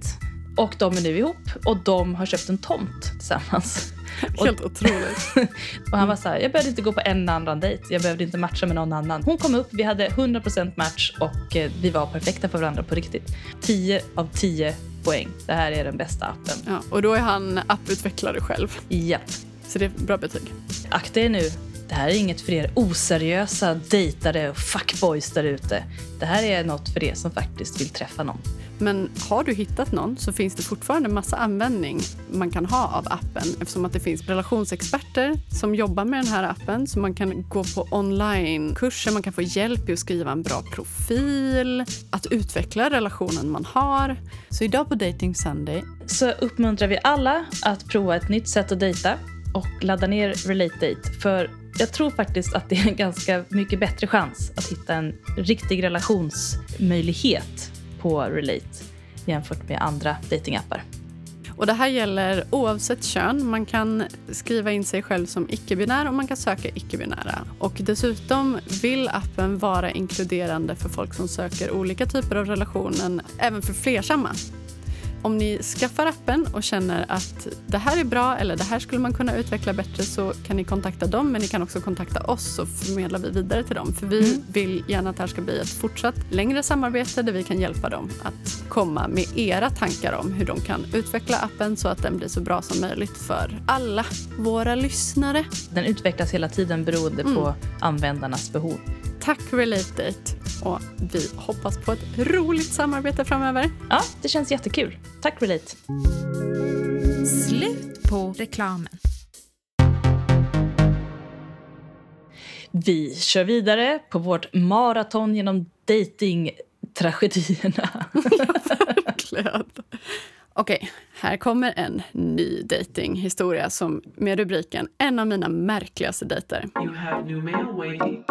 och de är nu ihop och de har köpt en tomt tillsammans. Helt otroligt. Och han var så här, jag behövde inte gå på en annan dejt, jag behövde inte matcha med någon annan. Hon kom upp, vi hade 100% match och eh, vi var perfekta för varandra på riktigt. 10 av 10 poäng. Det här är den bästa appen. Ja, och då är han apputvecklare själv. Ja. Så det är bra betyg. Akta er nu. Det här är inget för er oseriösa dejtare och fuckboys där ute. Det här är något för er som faktiskt vill träffa någon. Men har du hittat någon så finns det fortfarande massa användning man kan ha av appen eftersom att det finns relationsexperter som jobbar med den här appen så man kan gå på onlinekurser, man kan få hjälp i att skriva en bra profil, att utveckla relationen man har. Så idag på Dating Sunday Så uppmuntrar vi alla att prova ett nytt sätt att dejta och ladda ner Relate Date. För jag tror faktiskt att det är en ganska mycket bättre chans att hitta en riktig relationsmöjlighet på Relate jämfört med andra datingappar. Och det här gäller oavsett kön. Man kan skriva in sig själv som icke-binär och man kan söka icke-binära. Och dessutom vill appen vara inkluderande för folk som söker olika typer av relationen, även för flersamma. Om ni skaffar appen och känner att det här är bra eller det här skulle man kunna utveckla bättre så kan ni kontakta dem men ni kan också kontakta oss så förmedlar vi vidare till dem. För vi vill gärna att det här ska bli ett fortsatt längre samarbete där vi kan hjälpa dem att komma med era tankar om hur de kan utveckla appen så att den blir så bra som möjligt för alla våra lyssnare. Den utvecklas hela tiden beroende på användarnas behov. Tack Relate Date och vi hoppas på ett roligt samarbete framöver. Ja, det känns jättekul. Tack Relate. Slut på reklamen. Vi kör vidare på vårt maraton genom dating-tragedierna. Verkligen. Okej, här kommer en ny datinghistoria som med rubriken En av mina märkligaste dejter. You have new mail waiting.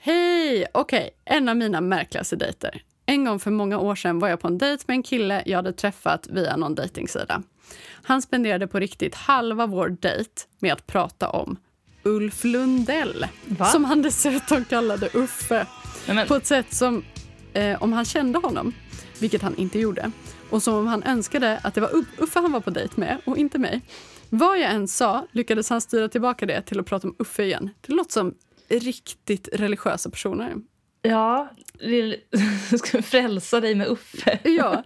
Hej! Okej, en av mina märkligaste dejter. En gång för många år sedan var jag på en dejt med en kille jag hade träffat via någon dejtingsida. Han spenderade på riktigt halva vår dejt med att prata om Ulf Lundell. Va? Som han dessutom kallade Uffe. Nej, men, På ett sätt som, eh, om han kände honom, vilket han inte gjorde, och som om han önskade att det var Uff- Uffe han var på dejt med och inte mig. Vad jag än sa lyckades han styra tillbaka det till att prata om Uffe igen. Det låter som riktigt religiösa personer. ja, ska frälsa dig med Uffe. Ja,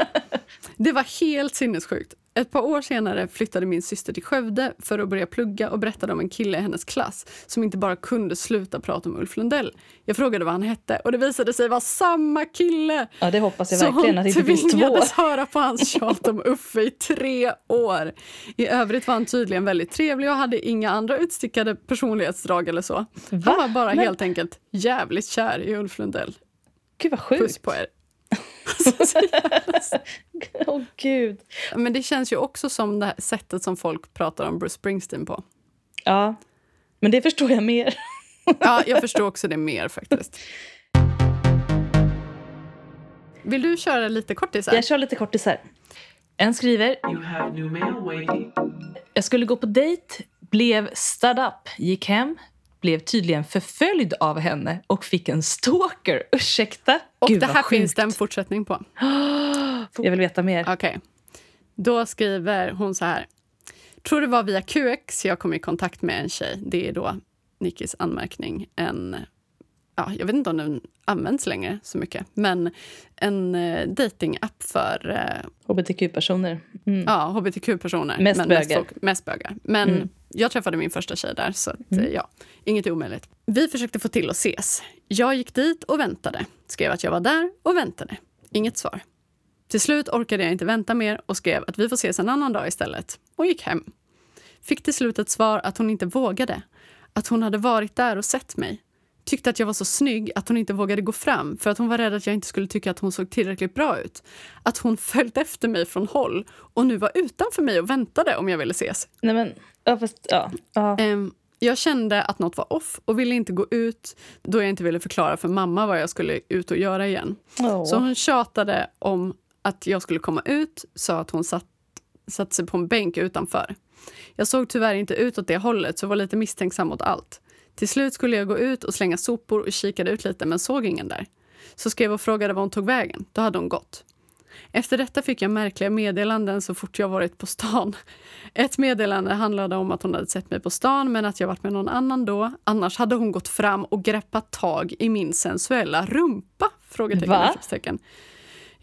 det var helt sinnessjukt. Ett par år senare flyttade min syster till Skövde för att börja plugga och berättade om en kille i hennes klass som inte bara kunde sluta prata om Ulf Lundell. Jag frågade vad han hette och det visade sig vara samma kille! Ja, det hoppas jag Så verkligen att det inte finns två. tvingades höra på hans tjat om Uffe i tre år. I övrigt var han tydligen väldigt trevlig och hade inga andra utstickade personlighetsdrag eller så. Han Va? var bara Men- helt enkelt jävligt kär i Ulf Lundell. Gud vad Puss sjukt. på er. Åh gud. Men det känns ju också som det här sättet som folk pratar om Bruce Springsteen på. Ja, men det förstår jag mer. Ja, jag förstår också det mer faktiskt. Vill du köra lite kortisar? Jag kör lite kortisar. En skriver, You have new mail waiting. jag skulle gå på dejt, blev stud up, gick hem, blev tydligen förföljd av henne och fick en stalker. Ursäkta? Och Gud, det här finns det en fortsättning på. Jag vill veta mer. Okej. Då skriver hon så här. Tror det var via QX jag kom i kontakt med en tjej. Det är då Nickis anmärkning. En, ja, jag vet inte om den används längre så mycket. Men en eh, datingapp för eh, Hbtq-personer. Mm. ja, hbtq-personer. Mest men bögar. folk- mest bögar. Men Mm. Jag träffade min första tjej där, så att, eh, ja, inget är omöjligt. Vi försökte få till att ses. Jag gick dit och väntade. Skrev att jag var där och väntade. Inget svar. Till slut orkade jag inte vänta mer och skrev att vi får ses en annan dag istället. Och gick hem. Fick till slut ett svar att hon inte vågade. Att hon hade varit där och sett mig. Tyckte att jag var så snygg att hon inte vågade gå fram för att hon var rädd att jag inte skulle tycka att hon såg tillräckligt bra ut. Att hon följt efter mig från håll och nu var utanför mig och väntade om jag ville ses. Nej men, ja fast, ja. ja. Ehm, jag kände att något var off och ville inte gå ut då jag inte ville förklara för mamma vad jag skulle ut och göra igen. Åh. Så hon tjatade om att jag skulle komma ut, sa att hon satt, satt sig på en bänk utanför. Jag såg tyvärr inte ut åt det hållet så var lite misstänksam mot allt. Till slut skulle jag gå ut och slänga sopor och kikade ut lite men såg ingen där. Så skrev och frågade var hon tog vägen. Då hade hon gått. Efter detta fick jag märkliga meddelanden så fort jag varit på stan. Ett meddelande handlade om att hon hade sett mig på stan men att jag varit med någon annan då. Annars hade hon gått fram och greppat tag i min sensuella rumpa? Frågetecken, Va?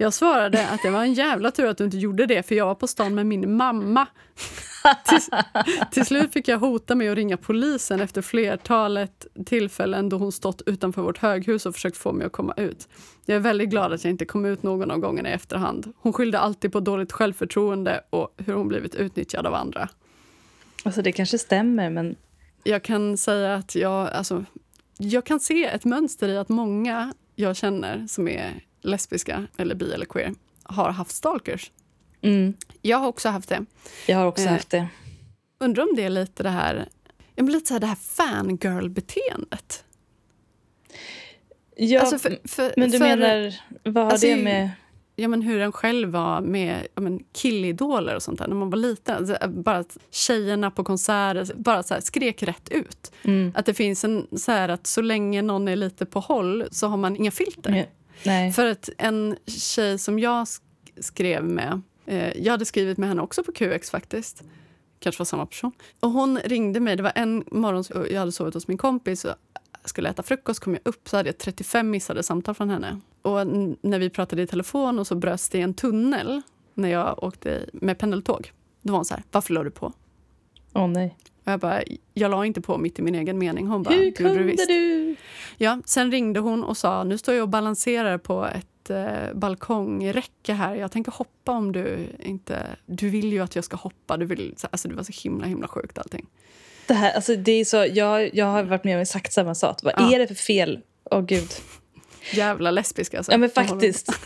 Jag svarade att det var en jävla tur att du inte gjorde det för jag var på stan med min mamma. till, till slut fick jag hota med att ringa polisen efter flertalet tillfällen då hon stått utanför vårt höghus och försökt få mig att komma ut. Jag är väldigt glad att jag inte kom ut någon av gångerna i efterhand. Hon skyllde alltid på dåligt självförtroende och hur hon blivit utnyttjad av andra. Alltså det kanske stämmer men Jag kan säga att jag, alltså, jag kan se ett mönster i att många jag känner som är lesbiska eller bi eller queer har haft stalkers. mm, Jag har också haft det. jag har också Eh, haft det. Undrar om det är lite det här, lite så här det här fangirl-beteendet. Ja, Alltså för- för- men du för- menar, vad har Alltså, det med... Ja, men hur en själv var med ja, men killidoler och sånt där när man var liten. Alltså, bara att tjejerna på konserter bara så här, skrek rätt ut. Mm. Att det finns en så här att så länge någon är lite på håll så har man inga filter. Nej. För att en tjej som jag sk- skrev med, eh, jag hade skrivit med henne också på QX faktiskt. Kanske var samma person. Och hon ringde mig, det var en morgon, jag hade sovit hos min kompis och skulle äta frukost, kom jag upp så hade jag 35 missade samtal från henne. Och när vi pratade i telefon och så bröts det en tunnel när jag åkte med pendeltåg. Då var hon så här, varför la du på? Åh nej. Och jag bara, jag la inte på mitt i min egen mening. Hon bara, Hur "Det gjorde kunde visst." du? Ja, sen ringde hon och sa nu står jag och balanserar på ett eh, balkongräcke här. Jag tänker hoppa om du inte... Du vill ju att jag ska hoppa. Du vill, alltså det var så himla himla sjukt allting. Det här, alltså det är så, jag, jag har varit med om exakt samma sak. Vad Ja. är det för fel? Åh gud. Jävla lesbisk alltså. Ja men faktiskt.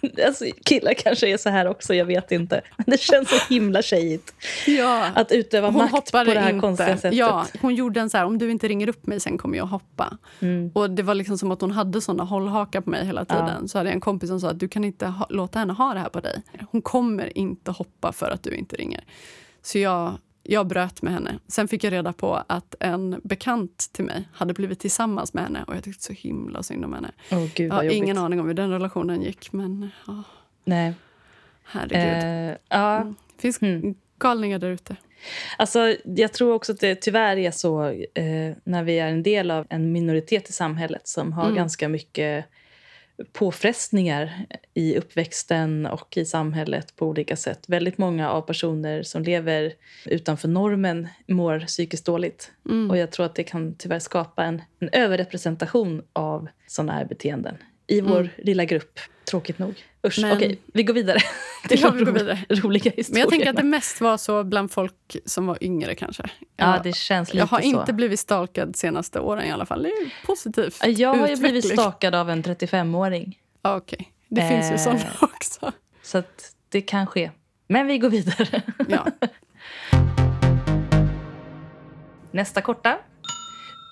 alltså, killar kanske är så här också, jag vet inte. Men det känns så himla tjejigt. Ja. Att utöva Hon makt på det här inte. konstiga sättet. Ja, hon gjorde en så här, om du inte ringer upp mig sen kommer jag hoppa. Mm. Och det var liksom som att hon hade såna hållhakar på mig hela Ja. tiden. Så hade jag en kompis som sa att du kan inte ha, låta henne ha det här på dig. Hon kommer inte hoppa för att du inte ringer. Så jag jag bröt med henne. Sen fick jag reda på att en bekant till mig hade blivit tillsammans med henne och jag tyckte så himla synd om henne. Åh, gud, jag har jobbigt. ingen aning om hur den relationen gick, men oh, Nej. herregud. Eh, ja. Mm. Det finns Mm. galningar där ute. Alltså, jag tror också att det tyvärr är så eh, när vi är en del av en minoritet i samhället som har Mm. ganska mycket påfrestningar i uppväxten och i samhället på olika sätt. Väldigt många av personer som lever utanför normen mår psykiskt dåligt. Mm. Och jag tror att det kan tyvärr skapa en, en överrepresentation av såna här beteenden i vår Mm. lilla grupp. Tråkigt nog. Usch, Men- okej, vi går vidare. till Ja, vi går vidare. roliga historierna. Men jag tänker att det mest var så bland folk som var yngre kanske. Ja, Jag- det känns lite jag har så. inte blivit stalkad senaste åren i alla fall. Det är positivt. Jag har blivit stakad av en 35-åring. Ja, Okej, det finns ju Eh. sådana också. Så det kan ske. Men vi går vidare. Ja. Nästa korta.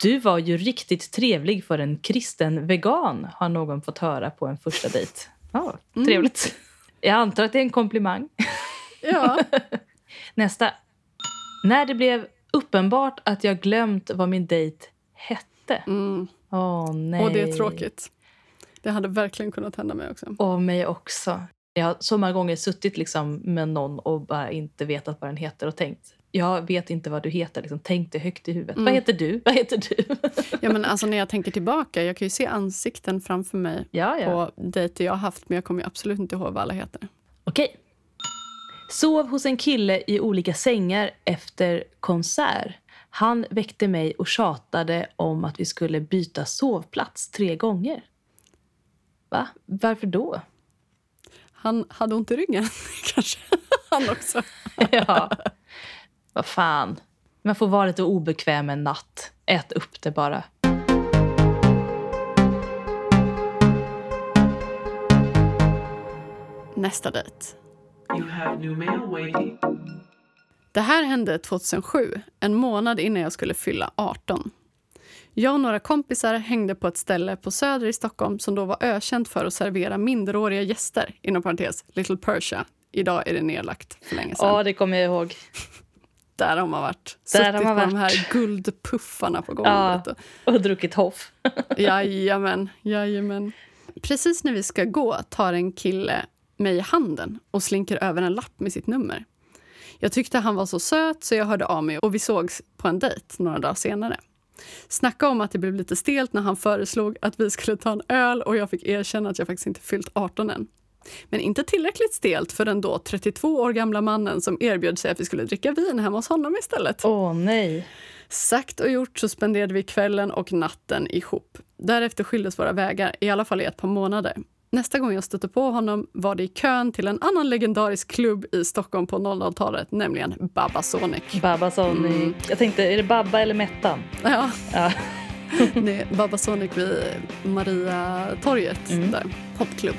Du var ju riktigt trevlig för en kristen vegan, har någon fått höra på en första dejt. Ja, trevligt. Jag antar att det är en komplimang. ja. Nästa. När det blev uppenbart att jag glömt vad min dejt hette. Mm. Åh, nej. Och det är tråkigt. Det hade verkligen kunnat hända mig också. Och mig också. Jag har så många gånger suttit liksom med någon och bara inte vetat vad den heter och tänkt jag vet inte vad du heter. Liksom, tänk det högt i huvudet. Mm. Vad heter du? Vad heter du? Ja, men alltså, när jag tänker tillbaka, jag kan ju se ansikten framför mig ja, ja. på dejter jag har haft, men jag kommer absolut inte ihåg vad alla heter. Okej. Sov hos en kille i olika sängar efter konsert. Han väckte mig och tjatade om att vi skulle byta sovplats tre gånger. Va? Varför då? Han hade ont i ryggen, kanske. Han också. ja. Vad fan. Man får vara lite obekväm en natt. Ät upp det bara. Nästa dejt. You have new mail waiting. Det här hände 2007, en månad innan jag skulle fylla 18. Jag och några kompisar hängde på ett ställe på Söder i Stockholm som då var ökänt för att servera minderåriga gäster. Inom parentes, Little Persia. Idag är det nedlagt för länge sedan. Ja, det kommer jag ihåg. Där har man varit. Där Suttit har man på de varit. här guldpuffarna på golvet. Ja. Och druckit hoff. jajamän, jajamän. Precis när vi ska gå tar en kille mig i handen och slinker över en lapp med sitt nummer. Jag tyckte han var så söt så jag hörde av mig och vi sågs på en dejt några dagar senare. Snacka om att det blev lite stelt när han föreslog att vi skulle ta en öl och jag fick erkänna att jag faktiskt inte fyllt 18 än. Men inte tillräckligt stelt för den då 32 år gamla mannen som erbjöd sig att vi skulle dricka vin hemma hos honom istället. Åh, nej. Sagt och gjort så spenderade vi kvällen och natten ihop. Därefter skildes våra vägar, i alla fall i ett par månader. Nästa gång jag stötte på honom var det i kön till en annan legendarisk klubb i Stockholm på 00-talet, nämligen Babasonic. Babba Sonic. Mm. Jag tänkte, är det Babba eller Mettan? Ja, Ja. det är Babasonic vid Mariatorget, Mm. där, popklubb.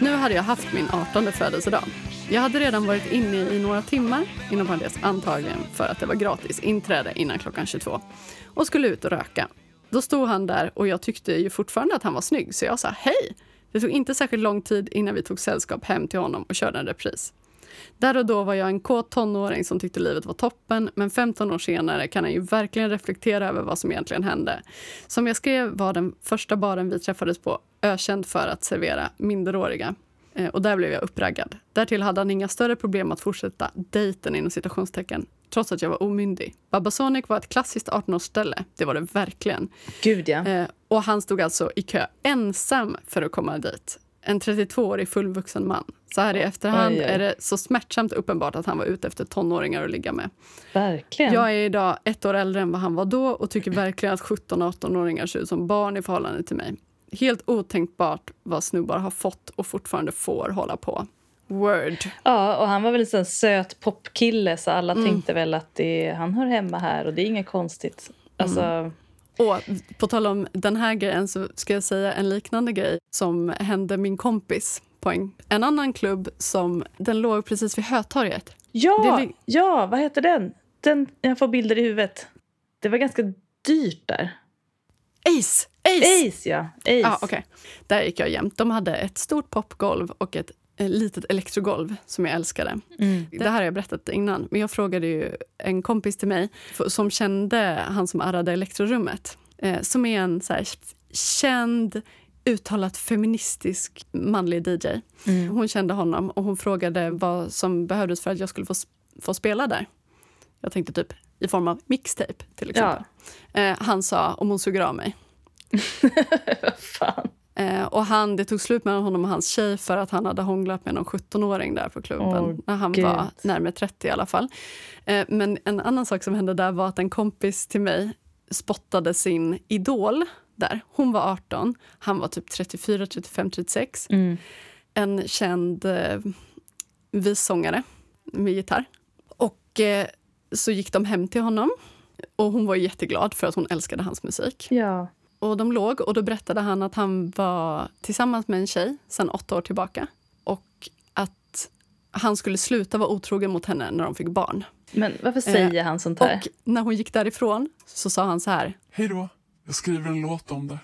Nu hade jag haft min 18 födelsedag. Jag hade redan varit inne i några timmar, inom parentes antagligen för att det var gratis inträde innan klockan 22, och skulle ut och röka. Då stod han där och jag tyckte ju fortfarande att han var snygg, så jag sa hej. Det tog inte särskilt lång tid innan vi tog sällskap hem till honom och körde en repris. Där och då var jag en kåt tonåring som tyckte livet var toppen men 15 år senare kan han ju verkligen reflektera över vad som egentligen hände. Som jag skrev var den första baren vi träffades på ökänd för att servera minderåriga. Eh, Och där blev jag uppraggad. Därtill hade han inga större problem att fortsätta dejten inom citationstecken trots att jag var omyndig. Babasonic var ett klassiskt 18-årsställe. Det var det verkligen. Gud, ja. Eh, och han stod alltså i kö ensam för att komma dit. En 32-årig fullvuxen man. Så här i efterhand Oj, oj. är det så smärtsamt uppenbart att han var ute efter tonåringar att ligga med. Verkligen. Jag är idag ett år äldre än vad han var då och tycker verkligen att 17-18-åringar ser ut som barn i förhållande till mig. Helt otänkbart vad snubbar har fått och fortfarande får hålla på. Word. Ja, och han var väl en sån söt popkille så alla Mm. tänkte väl att det, han hör hemma här och det är inget konstigt. Alltså, Mm. Och på tal om den här grejen så ska jag säga en liknande grej som hände min kompis på en, en annan klubb som den låg precis vid Hötorget. ja, Det ja, vad heter den? den? Jag får bilder i huvudet. Det var ganska dyrt där. Ace! Ace! Ace, ja. Ace. Ja, okej. Där gick jag jämt. De hade ett stort popgolv och ett litet elektrogolv som jag älskade. Mm. Det här har jag berättat innan, men jag frågade ju en kompis till mig som kände han som arrade elektrorummet. Eh, som är en så här, känd, uttalat feministisk manlig DJ. Mm. Hon kände honom och hon frågade vad som behövdes för att jag skulle få, få spela där. Jag tänkte typ i form av mixtape till exempel. Eh, han sa om hon suger av mig. Vad fan. Eh, och han, det tog slut mellan honom och hans tjej för att han hade hånglat med någon 17-åring där på klubben. Åh, när han Gud. var närmare 30 i alla fall. Eh, men en annan sak som hände där var att en kompis till mig spottade sin idol där. Hon var 18, han var typ 34, 35, 36. Mm. En känd eh, vissångare med gitarr. Och eh, så gick de hem till honom. Och hon var jätteglad för att hon älskade hans musik. Ja. Och de låg och då berättade han att han var tillsammans med en tjej sedan åtta år tillbaka. Och att han skulle sluta vara otrogen mot henne när de fick barn. Men varför säger han sånt här? Och när hon gick därifrån så sa han så här. Hej då. Jag skriver en låt om det.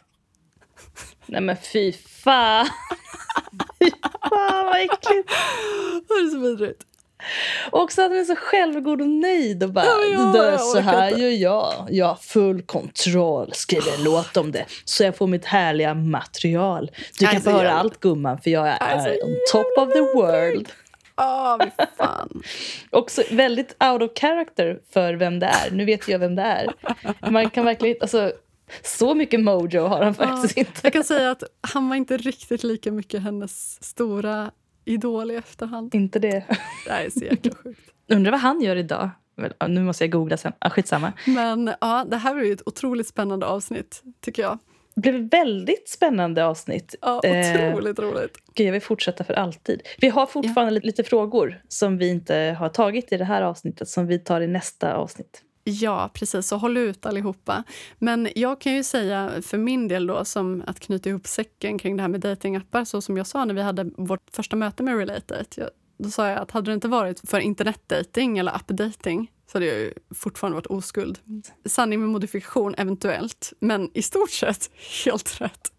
Nej men fy fan. fy fan vad äckligt. Det är så vidrigt. Och också att han är så självgod och nöjd och bara Ja, ja, så här inte." gör jag. Jag har full kontroll. Skriver en låt om det så jag får mitt härliga material. Du kan Alltså, få höra allt gumman för jag är Alltså, on top of the world. Åh, fan. Också väldigt out of character för vem det är. Nu vet jag vem det är. Man kan verkligen. Alltså, så mycket mojo har han faktiskt Ja, inte. Jag kan säga att han var inte riktigt lika mycket hennes stora idol i efterhand. Inte det. Det här är så jäkla sjukt. Undrar vad han gör idag. Ja, Nu måste jag googla sen. Ah, skitsamma. Men ja, det här ju ett otroligt spännande avsnitt, tycker jag. Det blev ett väldigt spännande avsnitt. Ja, Eh, otroligt roligt. Gud, jag vill fortsätta för alltid. Vi har fortfarande lite, lite frågor som vi inte har tagit i det här avsnittet som vi tar i nästa avsnitt. Ja, precis. Så håll ut allihopa. Men jag kan ju säga för min del då, som att knyta ihop säcken kring det här med datingappar, så som jag sa när vi hade vårt första möte med Related. Jag, då sa jag att hade det inte varit för internetdating eller appdating så hade jag ju fortfarande varit oskuld. Sanning med modifikation eventuellt, men i stort sett helt rätt.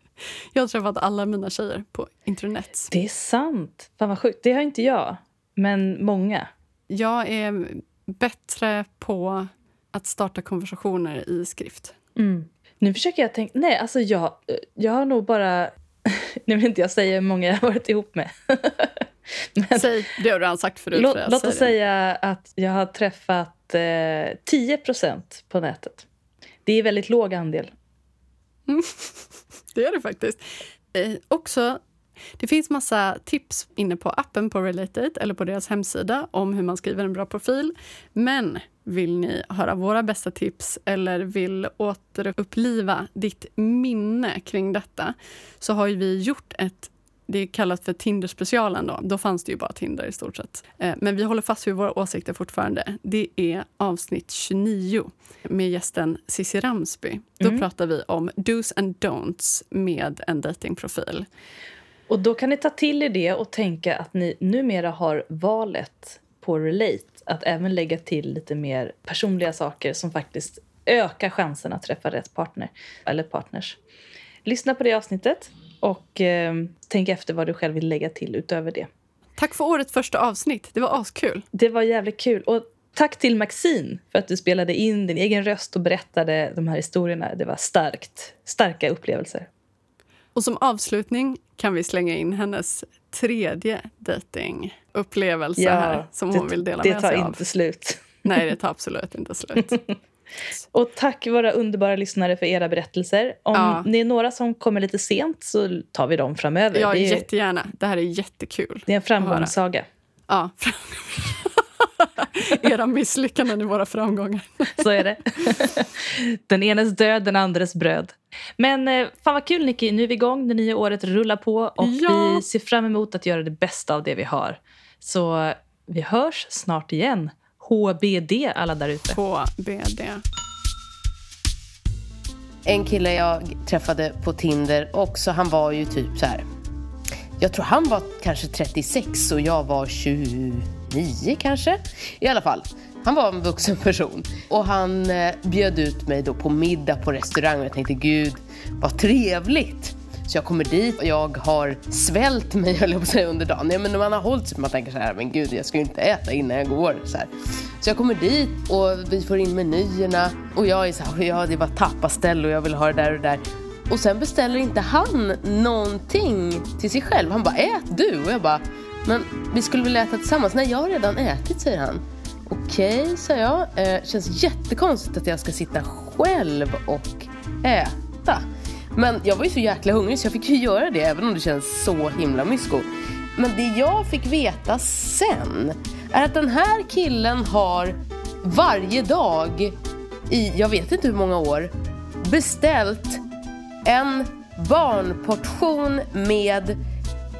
Jag har träffat alla mina tjejer på internet. Det är sant. Fan vad sjukt. Det har inte jag, men många. Jag är bättre på att starta konversationer i skrift. Mm. Nu försöker jag tänka... Nej, alltså jag, jag har nog bara... Nu vill inte jag säga hur många jag har varit ihop med. Men Säg, det har du redan sagt förut. låt, låt oss säga att jag har träffat eh, 10% på nätet. Det är väldigt låg andel. Det är det faktiskt. Eh, också, det finns massa tips inne på appen på Related eller på deras hemsida om hur man skriver en bra profil. Men vill ni höra våra bästa tips eller vill återuppliva ditt minne kring detta så har vi gjort ett det är kallat för Tinder-specialen. Då. då fanns det ju bara Tinder i stort sett. Eh, Men vi håller fast vid våra åsikter fortfarande. Det är avsnitt 29 med gästen Cissi Ramsby. Då pratar vi om dos and don'ts med en datingprofil. Och då kan ni ta till er det och tänka att ni numera har valet på Relate att även lägga till lite mer personliga saker som faktiskt ökar chansen att träffa rätt partner eller partners. Lyssna på det avsnittet och eh, tänk efter vad du själv vill lägga till utöver det. Tack för årets första avsnitt. Det var askul. Det var jävligt kul. Och tack till Maxine för att du spelade in din egen röst och berättade de här historierna. Det var starkt. Starka upplevelser. Och som avslutning kan vi slänga in hennes tredje datingupplevelse här som hon det, vill dela det med tar sig av. inte slut. Nej, det tar absolut inte slut. Och tack våra underbara lyssnare för era berättelser. Om Ja. ni är några som kommer lite sent så tar vi dem framöver. Ja, det, är, jättegärna. Det här är jättekul. det är en framgångssaga. Ja. Era misslyckanden är våra framgångar. Så är det. den enes död, den andres bröd. Men eh, fan vad kul Nicky, nu är vi igång. Det nya året rullar på och Ja. vi ser fram emot att göra det bästa av det vi har. Så eh, vi hörs snart igen. HBD alla där ute. På BD. En kille jag träffade på Tinder också, han var ju typ så här. Jag tror han var kanske 36 och jag var Nio, kanske. I alla fall, han var en vuxen person. Och han eh, bjöd ut mig då på middag på restaurang och jag tänkte gud vad trevligt. Så jag kommer dit och jag har svält mig höll jag på att säga under dagen. Ja, men när man har hållit sig man tänker så här, men gud jag ska ju inte äta innan jag går. Så, här. så jag kommer dit och vi får in menyerna och jag är så här, ja det var tappaställ och jag vill ha det där och det där. Och sen beställer inte han någonting till sig själv. Han bara, ät du! Och jag bara, men vi skulle väl äta tillsammans? Nej, jag har redan ätit, säger han. Okej, okay, sa jag. Eh, känns jättekonstigt att jag ska sitta själv och äta. Men jag var ju så jäkla hungrig så jag fick ju göra det även om det känns så himla mysko. Men det jag fick veta sen är att den här killen har varje dag i, jag vet inte hur många år, beställt en barnportion med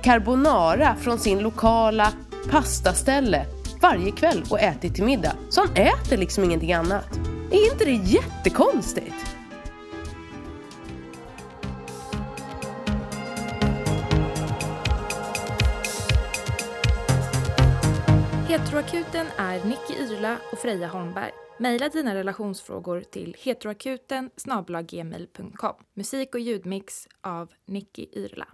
carbonara från sin lokala pastaställe varje kväll och ätit till middag. Så han äter liksom ingenting annat. Är inte det jättekonstigt? Heteroakuten är Nicky Yrla och Freja Holmberg. Maila dina relationsfrågor till heteroakuten Musik och ljudmix av Nicky Yrla.